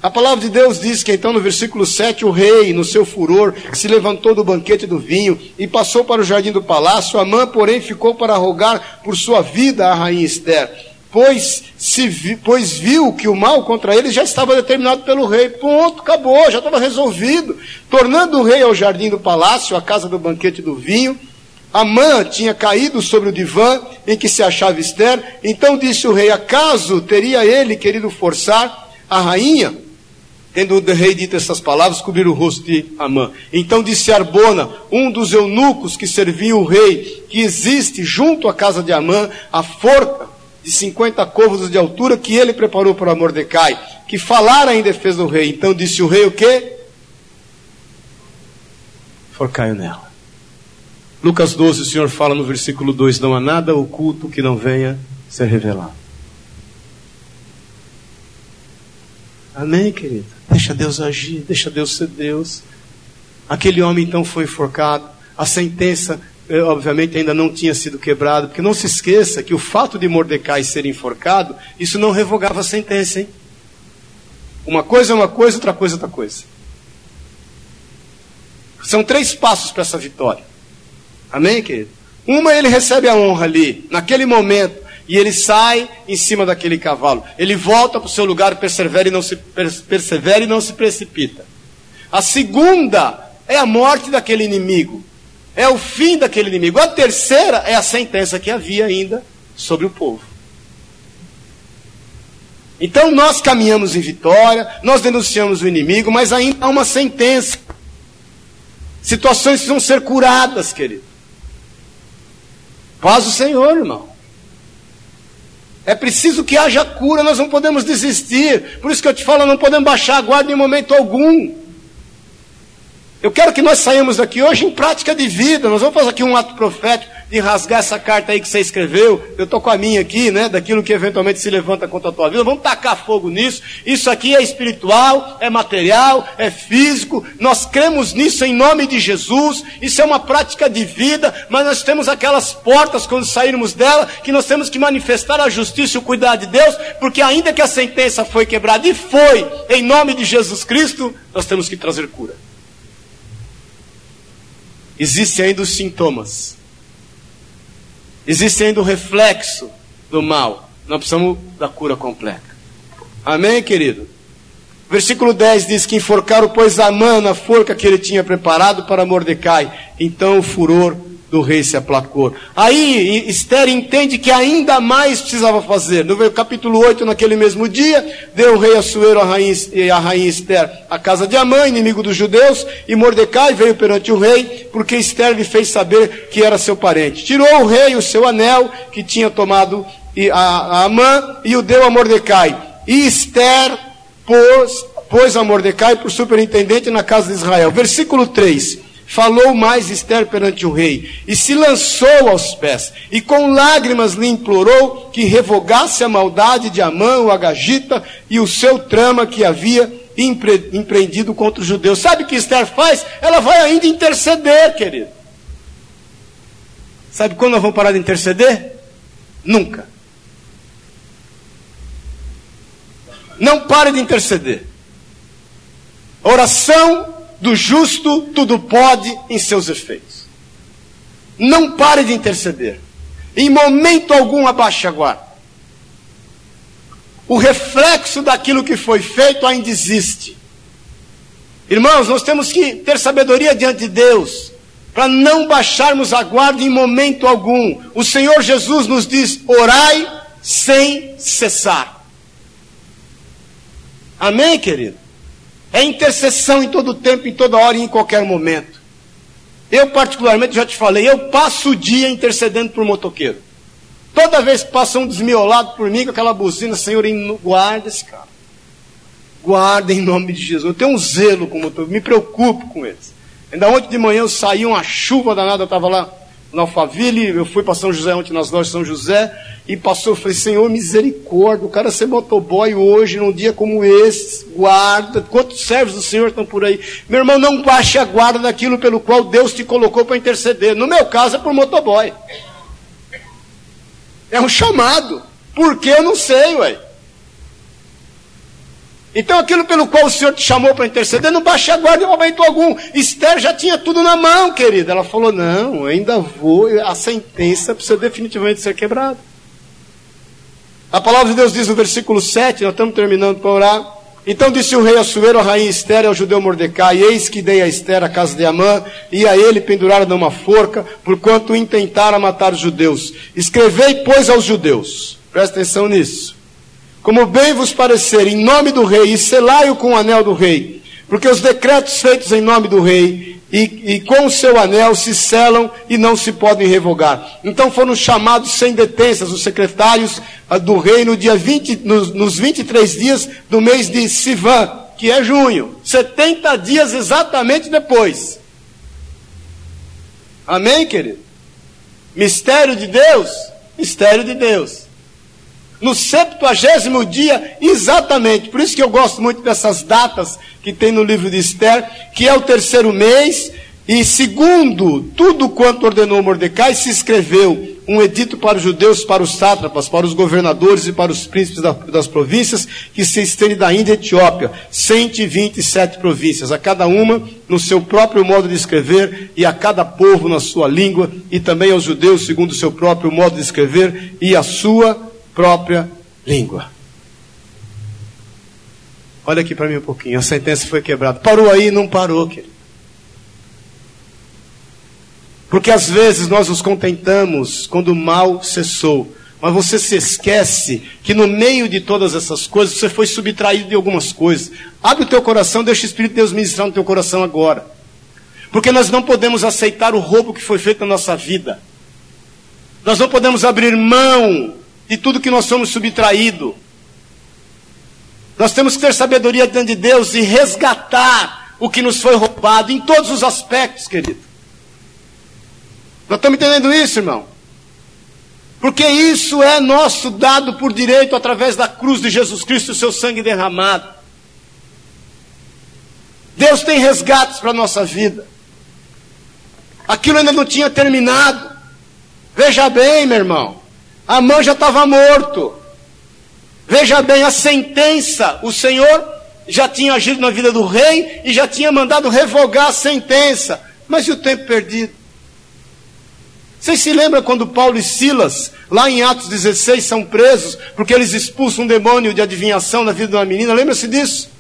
A palavra de Deus diz que então no versículo 7 o rei, no seu furor, se levantou do banquete do vinho e passou para o jardim do palácio. Amã, porém, ficou para rogar por sua vida a rainha Esther pois, se vi, pois viu que o mal contra ele já estava determinado pelo rei. Ponto, acabou, já estava resolvido. Tornando o rei ao jardim do palácio, à casa do banquete do vinho, Amã tinha caído sobre o divã em que se achava Esther. Então disse o rei: Acaso teria ele querido forçar a rainha? Tendo o rei dito essas palavras, cobrir o rosto de Amã. Então disse Arbona, um dos eunucos que servia o rei, que existe junto à casa de Amã, a forca de 50 côvados de altura que ele preparou para Mordecai, que falara em defesa do rei. Então disse o rei o quê? Forcai nela. Lucas 12, o Senhor fala no versículo 2: Não há nada oculto que não venha ser revelado. Amém, querido? Deixa Deus agir, deixa Deus ser Deus. Aquele homem então foi enforcado. A sentença obviamente ainda não tinha sido quebrado, porque não se esqueça que o fato de Mordecai ser enforcado, isso não revogava a sentença, hein? Uma coisa é uma coisa, outra coisa é outra coisa. São três passos para essa vitória. Amém, querido? Uma, ele recebe a honra ali, naquele momento, e ele sai em cima daquele cavalo. Ele volta para o seu lugar, persevera e não se, persevera e não se precipita. A segunda é a morte daquele inimigo. É o fim daquele inimigo. A terceira é a sentença que havia ainda sobre o povo. Então nós caminhamos em vitória, nós denunciamos o inimigo, mas ainda há uma sentença. Situações precisam ser curadas, querido. Paz o Senhor, irmão. É preciso que haja cura, nós não podemos desistir. Por isso que eu te falo, não podemos baixar a guarda em momento algum. Eu quero que nós saímos daqui hoje em prática de vida. Nós vamos fazer aqui um ato profético de rasgar essa carta aí que você escreveu. Eu estou com a minha aqui, né? Daquilo que eventualmente se levanta contra a tua vida. Vamos tacar fogo nisso. Isso aqui é espiritual, é material, é físico. Nós cremos nisso em nome de Jesus. Isso é uma prática de vida, mas nós temos aquelas portas quando sairmos dela que nós temos que manifestar a justiça e o cuidado de Deus, porque ainda que a sentença foi quebrada e foi em nome de Jesus Cristo, nós temos que trazer cura. Existem ainda os sintomas Existe ainda o reflexo do mal. Nós precisamos da cura completa. Amém, querido? Versículo 10 diz que enforcaram, pois, Amã na forca que ele tinha preparado para Mordecai. Então o furor do rei se aplacou. Aí Esther entende que ainda mais precisava fazer. No capítulo 8, naquele mesmo dia, deu o rei Assuero a rainha, a rainha Esther a casa de Amã, inimigo dos judeus, e Mordecai veio perante o rei, porque Esther lhe fez saber que era seu parente. Tirou o rei o seu anel que tinha tomado a Amã e o deu a Mordecai. E Esther pôs, pôs a Mordecai por superintendente na casa de Israel. Versículo 3. Falou mais Esther perante o rei, e se lançou aos pés, e com lágrimas lhe implorou que revogasse a maldade de Amã, o Agagita, e o seu trama que havia empre empreendido contra os judeus. Sabe o que Esther faz? Ela vai ainda interceder, querido. Sabe quando nós vamos parar de interceder? Nunca. Não pare de interceder. Oração do justo tudo pode em seus efeitos. Não pare de interceder. Em momento algum abaixe a guarda. O reflexo daquilo que foi feito ainda existe. Irmãos, nós temos que ter sabedoria diante de Deus para não baixarmos a guarda em momento algum. O Senhor Jesus nos diz: orai sem cessar. Amém, querido? É intercessão em todo tempo, em toda hora e em qualquer momento. Eu, particularmente, já te falei, eu passo o dia intercedendo por motoqueiro. Toda vez que passa um desmiolado por mim com aquela buzina, Senhor, guarda esse cara. Guarda em nome de Jesus. Eu tenho um zelo com o motoqueiro, me preocupo com eles. Ainda ontem de manhã eu saí, uma chuva danada, eu estava lá no Alphaville, eu fui para São José ontem nas lojas de São José, e passou, eu falei, Senhor, misericórdia, o cara ser motoboy hoje, num dia como esse, guarda, quantos servos do Senhor estão por aí? Meu irmão, não baixe a guarda daquilo pelo qual Deus te colocou para interceder. No meu caso é por motoboy. É um chamado. Por que eu não sei, ué? Então aquilo pelo qual o Senhor te chamou para interceder, não baixe a guarda em momento algum. Esther já tinha tudo na mão, querida. Ela falou: não, ainda vou, a sentença precisa definitivamente ser quebrada. A palavra de Deus diz no versículo 7, nós estamos terminando para orar. Então disse o rei Assuero, a rainha Esther, ao judeu Mordecai: Eis que dei a Esther a casa de Amã, e a ele penduraram numa forca, porquanto intentara matar os judeus. Escrevei, pois, aos judeus, presta atenção nisso como bem vos parecer, em nome do rei, e selai-o com o anel do rei, porque os decretos feitos em nome do rei e, e, com o seu anel se selam e não se podem revogar. Então foram chamados sem detensas os secretários ah, do rei no dia 20, nos, nos 23 dias do mês de Sivan, que é junho, 70 dias exatamente depois. Amém, querido? Mistério de Deus? Mistério de Deus no septuagésimo dia, exatamente. Por isso que eu gosto muito dessas datas que tem no livro de Esther, que é o terceiro mês, e segundo tudo quanto ordenou Mordecai, se escreveu um edito para os judeus, para os sátrapas, para os governadores e para os príncipes das províncias, que se estende da Índia e Etiópia, 127 províncias, a cada uma no seu próprio modo de escrever, e a cada povo na sua língua, e também aos judeus segundo o seu próprio modo de escrever, e a sua própria língua. Olha aqui para mim um pouquinho, a sentença foi quebrada. Parou aí? Não parou, querido. Porque às vezes nós nos contentamos quando o mal cessou. Mas você se esquece que no meio de todas essas coisas você foi subtraído de algumas coisas. Abre o teu coração, deixa o Espírito de Deus ministrar no teu coração agora. Porque nós não podemos aceitar o roubo que foi feito na nossa vida. Nós não podemos abrir mão de tudo que nós somos subtraído. Nós temos que ter sabedoria diante de Deus e resgatar o que nos foi roubado em todos os aspectos, querido. Nós estamos entendendo isso, irmão? Porque isso é nosso dado por direito através da cruz de Jesus Cristo o seu sangue derramado. Deus tem resgates para a nossa vida. Aquilo ainda não tinha terminado. Veja bem, meu irmão. A mão já estava morto. Veja bem, a sentença, o Senhor já tinha agido na vida do rei e já tinha mandado revogar a sentença. Mas e o tempo perdido? Vocês se lembram quando Paulo e Silas, lá em Atos 16, são presos porque eles expulsam um demônio de adivinhação na vida de uma menina? Lembra-se disso?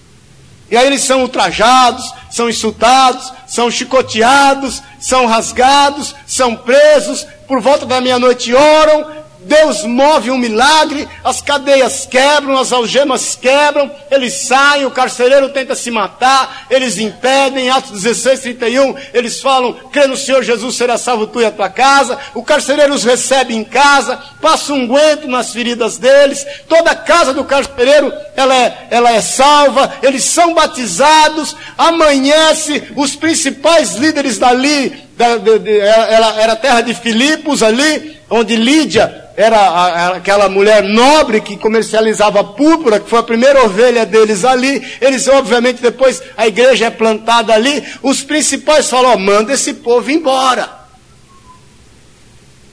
E aí eles são ultrajados, são insultados, são chicoteados, são rasgados, são presos, por volta da meia-noite oram, Deus move um milagre, as cadeias quebram, as algemas quebram, eles saem, o carcereiro tenta se matar, eles impedem, Atos 16, 31, eles falam, crê no Senhor Jesus, será salvo tu e a tua casa, o carcereiro os recebe em casa, passa um guento nas feridas deles, toda a casa do carcereiro, ela é, ela é salva, eles são batizados, amanhece, os principais líderes dali, da, de, de, era, era terra de Filipos ali, onde Lídia era, a, aquela mulher nobre que comercializava púrpura, que foi a primeira ovelha deles ali. Eles, obviamente, depois a igreja é plantada ali. Os principais falam: manda esse povo embora.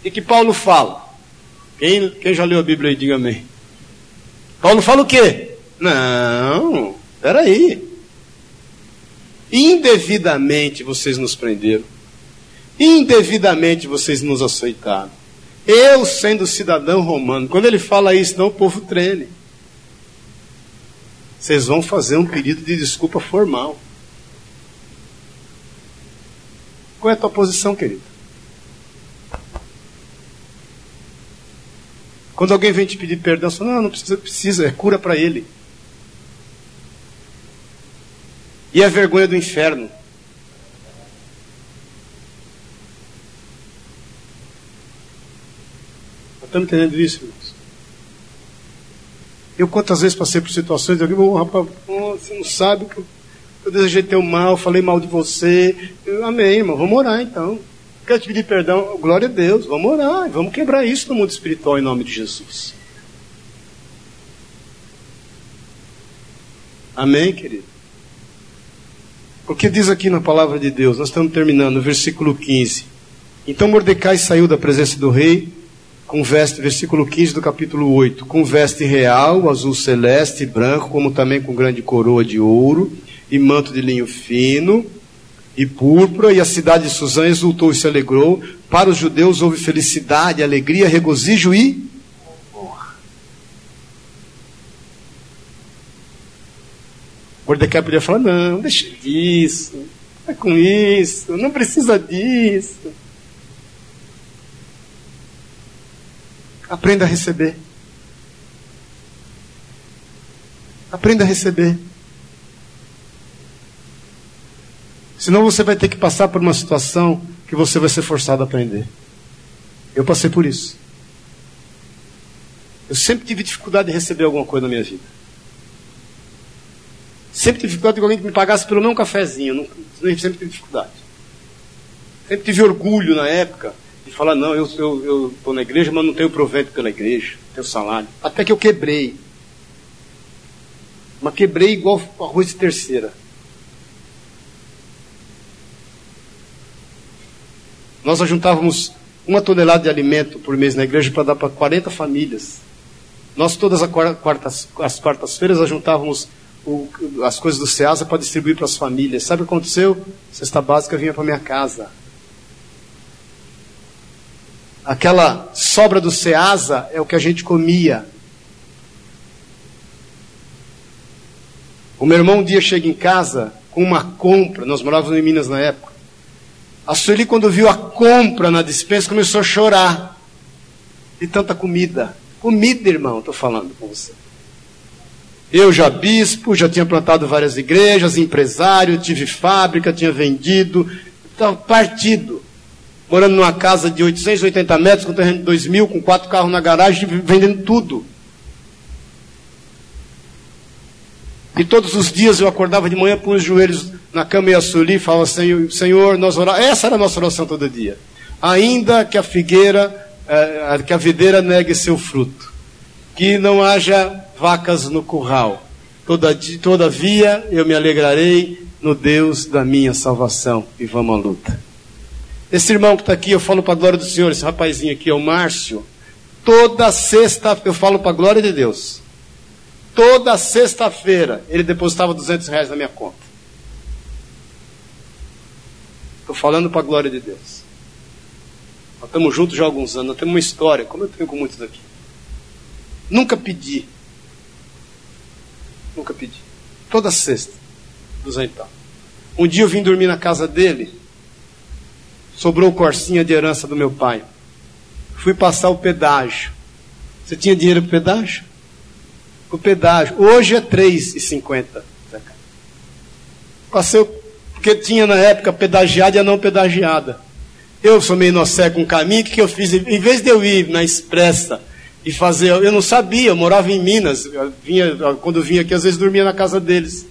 E que Paulo fala? Quem, quem já leu a Bíblia aí, diga amém. Paulo fala o quê? Não, peraí. Indevidamente vocês nos prenderam. Indevidamente vocês nos aceitaram. Eu, sendo cidadão romano, quando ele fala isso, não, o povo treme. Vocês vão fazer um pedido de desculpa formal. Qual é a tua posição, querido? Quando alguém vem te pedir perdão, você fala, não, não precisa, precisa, é cura para ele. E a vergonha do inferno. Estamos entendendo isso, irmãos? Eu quantas vezes passei por situações de alguém, oh, rapaz, oh, você não sabe que eu, desejei teu mal, falei mal de você. Eu, amém, irmão, vamos orar então. Quero te pedir perdão, glória a Deus, vamos orar, vamos quebrar isso no mundo espiritual em nome de Jesus. Amém, querido? Porque diz aqui na palavra de Deus, nós estamos terminando, versículo 15. Então Mordecai saiu da presença do rei com veste, versículo 15 do capítulo 8, com veste real, azul celeste e branco, como também com grande coroa de ouro, e manto de linho fino, e púrpura, e a cidade de Suzã exultou e se alegrou. Para os judeus houve felicidade, alegria, regozijo e honra. Mordecai podia falar: não, deixa disso, é com isso, não precisa disso. Aprenda a receber. Aprenda a receber. Senão você vai ter que passar por uma situação que você vai ser forçado a aprender. Eu passei por isso. Eu sempre tive dificuldade de receber alguma coisa na minha vida. Sempre tive dificuldade de alguém que me pagasse pelo um cafezinho. Não, sempre tive dificuldade. Sempre tive orgulho na época e falar, não, eu estou eu, na igreja, mas não tenho provento pela igreja, tenho salário. Até que eu quebrei. Mas quebrei igual arroz de terceira. Nós ajuntávamos uma tonelada de alimento por mês na igreja para dar para 40 famílias. Nós todas as quartas, as quartas-feiras ajuntávamos o, as coisas do SEASA para distribuir para as famílias. Sabe o que aconteceu? Cesta básica vinha para minha casa aquela sobra do Ceasa é o que a gente comia. O meu irmão um dia chega em casa com uma compra, nós morávamos em Minas na época, A Sueli, quando viu a compra na dispensa, começou a chorar. De tanta comida. Comida, irmão, estou falando com você. Eu já bispo, já tinha plantado várias igrejas, empresário, tive fábrica, tinha vendido, estava partido. Morando numa casa de 880 metros, com terreno de 2 mil, com quatro carros na garagem, vendendo tudo. E todos os dias eu acordava de manhã, punha os joelhos na cama e assoli falava, Senhor, Senhor, nós oramos. Essa era a nossa oração todo dia. Ainda que a figueira, eh, que a videira negue seu fruto. Que não haja vacas no curral. Todavia eu me alegrarei no Deus da minha salvação. E vamos à luta. Esse irmão que está aqui, eu falo para a glória do Senhor, esse rapazinho aqui é o Márcio. Toda sexta eu falo para a glória de Deus. Toda sexta-feira ele depositava 200 reais na minha conta. Estou falando para a glória de Deus. Nós estamos juntos já há alguns anos, nós temos uma história, como eu tenho com muitos aqui. Nunca pedi. Nunca pedi. Toda sexta, duzentão. Um dia eu vim dormir na casa dele, sobrou corcinha de herança do meu pai. Fui passar o pedágio. Você tinha dinheiro para o pedágio? O pedágio. Hoje é 3,50. Passei, porque tinha na época pedagiada e a não pedagiada. Eu sou meio inocente com o caminho, o que, que eu fiz? Em vez de eu ir na expressa e fazer, eu não sabia, eu morava em Minas, eu vinha, quando eu vinha aqui, às vezes dormia na casa deles.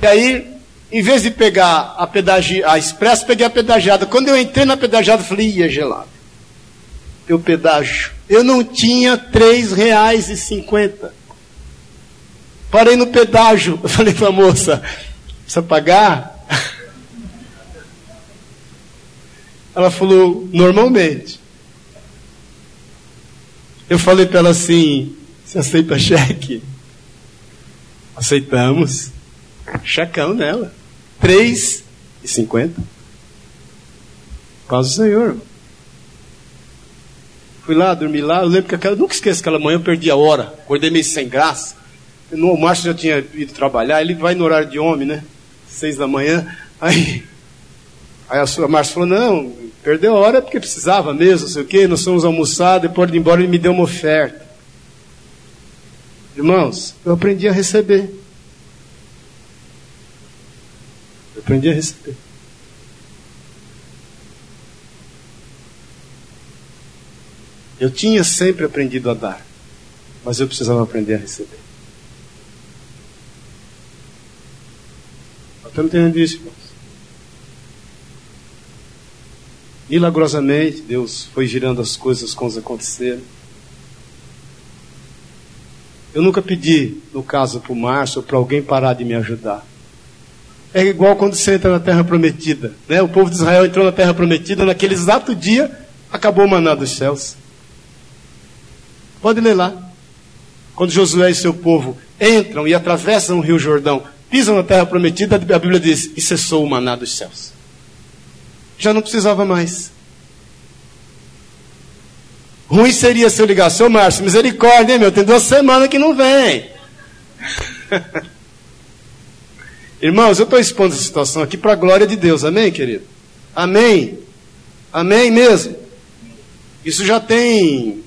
E aí, em vez de pegar a, pedagi, a expressa, peguei a pedagiada. Quando eu entrei na pedagiada, falei, ia gelado. Eu pedágio. Eu não tinha R$ reais e cinquenta. Parei no pedágio. Eu falei para a moça: precisa pagar? Ela falou: normalmente. Eu falei para ela assim: você aceita cheque? Aceitamos. Checão nela. Três e cinquenta. Paz do Senhor. Fui lá, dormi lá. Eu lembro que aquela, nunca esqueço aquela manhã, eu perdi a hora. Acordei meio sem graça. No, o Márcio já tinha ido trabalhar, ele vai no horário de homem, né? Seis da manhã. Aí, aí a sua Márcia falou, não, perdeu a hora porque precisava mesmo, não sei o quê, nós fomos almoçar, depois de ir embora ele me deu uma oferta. Irmãos, eu aprendi a receber. Eu aprendi a receber. Eu tinha sempre aprendido a dar, mas eu precisava aprender a receber. Estamos entendendo isso, irmãos? Milagrosamente, Deus foi girando as coisas, as coisas aconteceram. Eu nunca pedi, no caso, para o Márcio, para alguém parar de me ajudar. É igual quando você entra na Terra Prometida. Né? O povo de Israel entrou na Terra Prometida, naquele exato dia, acabou o maná dos céus. Pode ler lá. Quando Josué e seu povo entram e atravessam o rio Jordão pisam na terra prometida, a Bíblia diz: e cessou o maná dos céus. Já não precisava mais. Ruim seria se eu ligasse, seu Márcio, misericórdia, hein, meu? Tem duas semanas que não vem. Irmãos, eu estou expondo essa situação aqui para a glória de Deus, amém, querido? Amém? Amém mesmo? Isso já tem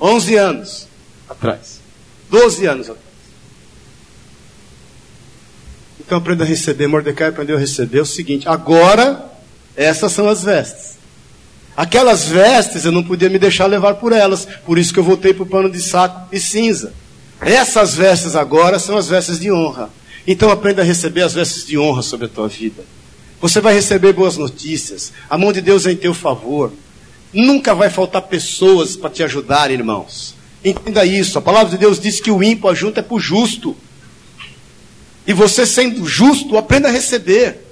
11 anos atrás, 12 anos atrás. Então aprenda a receber. Mordecai aprendeu a receber o seguinte: agora, essas são as vestes. Aquelas vestes eu não podia me deixar levar por elas, por isso que eu voltei para o pano de saco e cinza. Essas vestes agora são as vestes de honra. Então aprenda a receber as vestes de honra sobre a tua vida. Você vai receber boas notícias. A mão de Deus é em teu favor. Nunca vai faltar pessoas para te ajudar, irmãos. Entenda isso. A palavra de Deus diz que o ímpio ajunta é para o justo. E você sendo justo, aprenda a receber.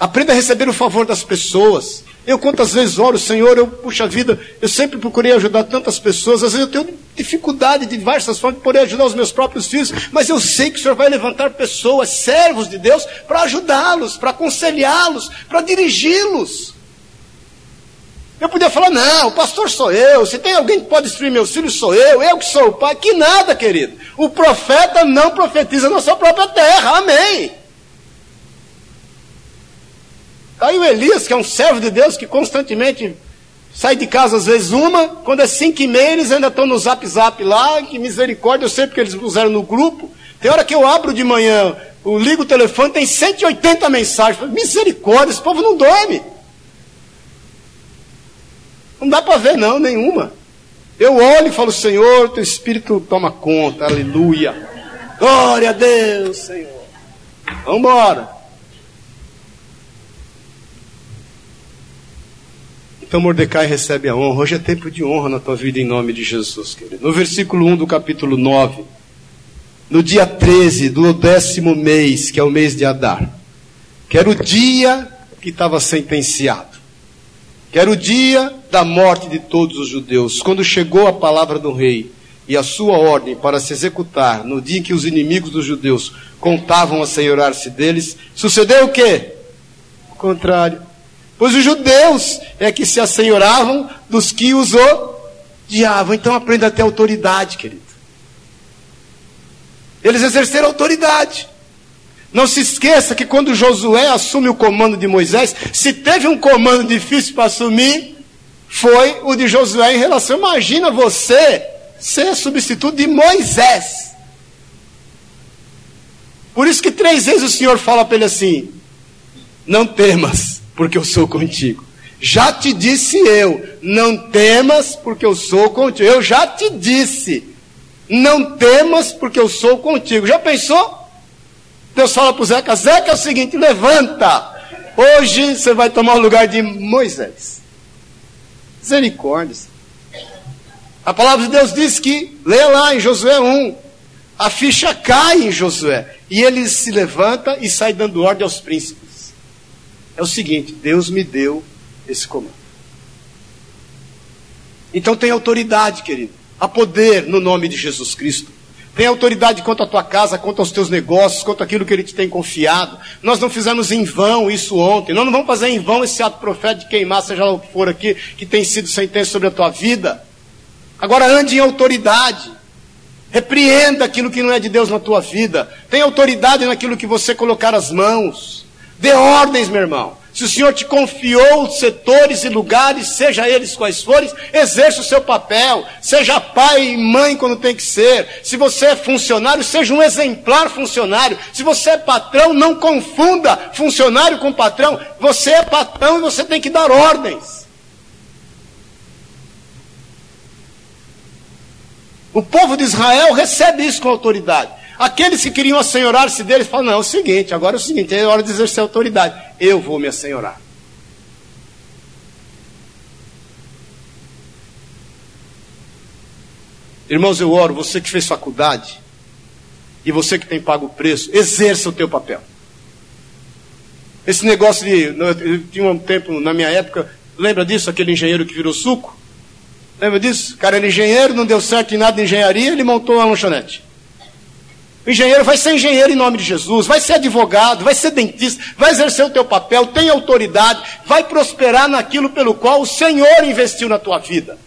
Aprenda a receber o favor das pessoas. Eu quantas vezes oro, Senhor, eu, puxa vida, eu sempre procurei ajudar tantas pessoas, às vezes eu tenho dificuldade de diversas formas de poder ajudar os meus próprios filhos, mas eu sei que o Senhor vai levantar pessoas, servos de Deus, para ajudá-los, para aconselhá-los, para dirigi-los. Eu podia falar, não, o pastor sou eu, se tem alguém que pode destruir meus filhos, sou eu, eu que sou o pai. Que nada, querido. O profeta não profetiza na sua própria terra. Amém. Está aí o Elias, que é um servo de Deus, que constantemente sai de casa às vezes uma, quando é cinco e meia eles ainda estão no zap zap lá, que misericórdia, eu sei porque eles puseram no grupo. Tem hora que eu abro de manhã, eu ligo o telefone, tem 180 mensagens. Misericórdia, esse povo não dorme. Não dá para ver não, nenhuma. Eu olho e falo, Senhor, teu Espírito toma conta, aleluia. Glória a Deus, Senhor. Vamos embora. Então Mordecai recebe a honra. Hoje é tempo de honra na tua vida em nome de Jesus, querido. No versículo 1 do capítulo 9, no dia 13 do décimo mês, que é o mês de Adar, que era o dia que estava sentenciado, que era o dia da morte de todos os judeus, quando chegou a palavra do rei e a sua ordem para se executar no dia em que os inimigos dos judeus contavam a senhorar-se deles, sucedeu o quê? O contrário. Pois os judeus é que se assenhoravam dos que os odiavam. Então aprenda a ter autoridade, querido. Eles exerceram autoridade. Não se esqueça que quando Josué assume o comando de Moisés, se teve um comando difícil para assumir, foi o de Josué em relação. Imagina você ser substituto de Moisés. Por isso que três vezes o Senhor fala para ele assim: Não temas, porque eu sou contigo. Já te disse eu, não temas, porque eu sou contigo. Eu já te disse, não temas, porque eu sou contigo. Já pensou? Deus fala para o Zeca: Zeca é o seguinte, levanta. Hoje você vai tomar o lugar de Moisés. Misericórdia. A palavra de Deus diz que, leia lá em Josué 1, a ficha cai em Josué. E ele se levanta e sai dando ordem aos príncipes. É o seguinte: Deus me deu esse comando. Então tem autoridade, querido. Há poder no nome de Jesus Cristo. Tem autoridade quanto à tua casa, quanto aos teus negócios, quanto àquilo que Ele te tem confiado. Nós não fizemos em vão isso ontem. Nós não vamos fazer em vão esse ato profético de queimar, seja lá o que for aqui, que tem sido sentença sobre a tua vida. Agora ande em autoridade. Repreenda aquilo que não é de Deus na tua vida. Tenha autoridade naquilo que você colocar as mãos. Dê ordens, meu irmão. Se o Senhor te confiou setores e lugares, seja eles quais forem, exerça o seu papel. Seja pai e mãe quando tem que ser. Se você é funcionário, seja um exemplar funcionário. Se você é patrão, não confunda funcionário com patrão. Você é patrão e você tem que dar ordens. O povo de Israel recebe isso com autoridade. Aqueles que queriam assenhorar-se deles falam: não, é o seguinte, agora é o seguinte, é hora de exercer autoridade. Eu vou me assenhorar. Irmãos, eu oro, você que fez faculdade e você que tem pago o preço, exerça o teu papel. Esse negócio de. Tinha um tempo na minha época, lembra disso? Aquele engenheiro que virou suco? Lembra disso? O cara era engenheiro, não deu certo em nada de engenharia, ele montou uma lanchonete. O engenheiro vai ser engenheiro em nome de Jesus, vai ser advogado, vai ser dentista, vai exercer o teu papel, tem autoridade, vai prosperar naquilo pelo qual o Senhor investiu na tua vida.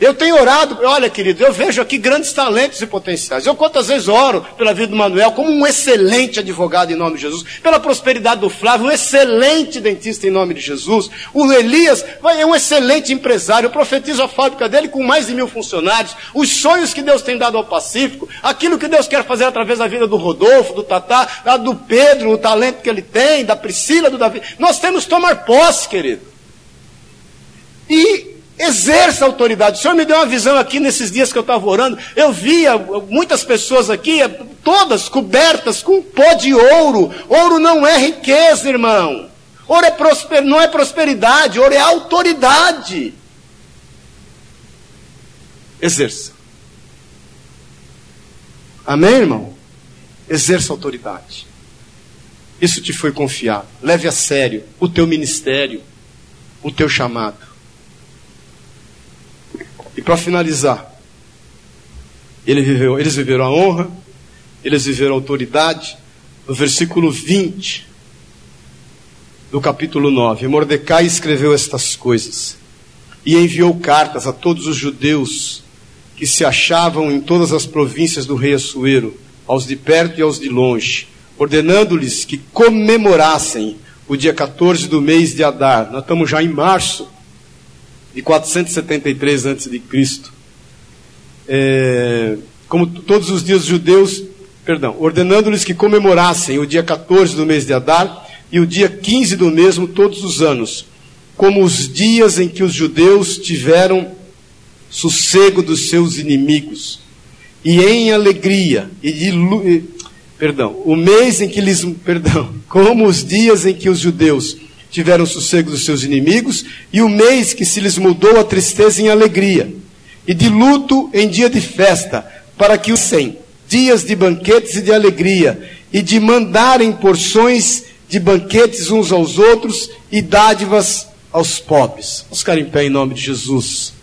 Eu tenho orado, olha querido, eu vejo aqui grandes talentos e potenciais. Eu quantas vezes oro pela vida do Manuel como um excelente advogado em nome de Jesus, pela prosperidade do Flávio, um excelente dentista em nome de Jesus. O Elias é um excelente empresário. Eu profetizo a fábrica dele com mais de mil funcionários. Os sonhos que Deus tem dado ao Pacífico, aquilo que Deus quer fazer através da vida do Rodolfo, do Tatá, do Pedro, o talento que ele tem, da Priscila, do Davi. Nós temos que tomar posse, querido. E Exerça a autoridade. O Senhor me deu uma visão aqui nesses dias que eu estava orando. Eu via muitas pessoas aqui, todas cobertas com pó de ouro. Ouro não é riqueza, irmão. Ouro é prosper, não é prosperidade, ouro é autoridade. Exerça. Amém, irmão? Exerça a autoridade. Isso te foi confiado. Leve a sério o teu ministério, o teu chamado. E para finalizar, ele viveu, eles viveram a honra, eles viveram a autoridade. No versículo 20 do capítulo 9, Mordecai escreveu estas coisas e enviou cartas a todos os judeus que se achavam em todas as províncias do rei Assuero, aos de perto e aos de longe, ordenando-lhes que comemorassem o dia 14 do mês de Adar. Nós estamos já em março de 473 a.C. É, como todos os dias judeus, perdão, ordenando-lhes que comemorassem o dia 14 do mês de Adar e o dia 15 do mesmo todos os anos, como os dias em que os judeus tiveram sossego dos seus inimigos, e em alegria, e de, perdão, o mês em que lhes, perdão, como os dias em que os judeus tiveram sossego dos seus inimigos, e o mês que se lhes mudou a tristeza em alegria, e de luto em dia de festa, para que os cem dias de banquetes e de alegria, e de mandarem porções de banquetes uns aos outros e dádivas aos pobres. Vamos ficar em pé em nome de Jesus.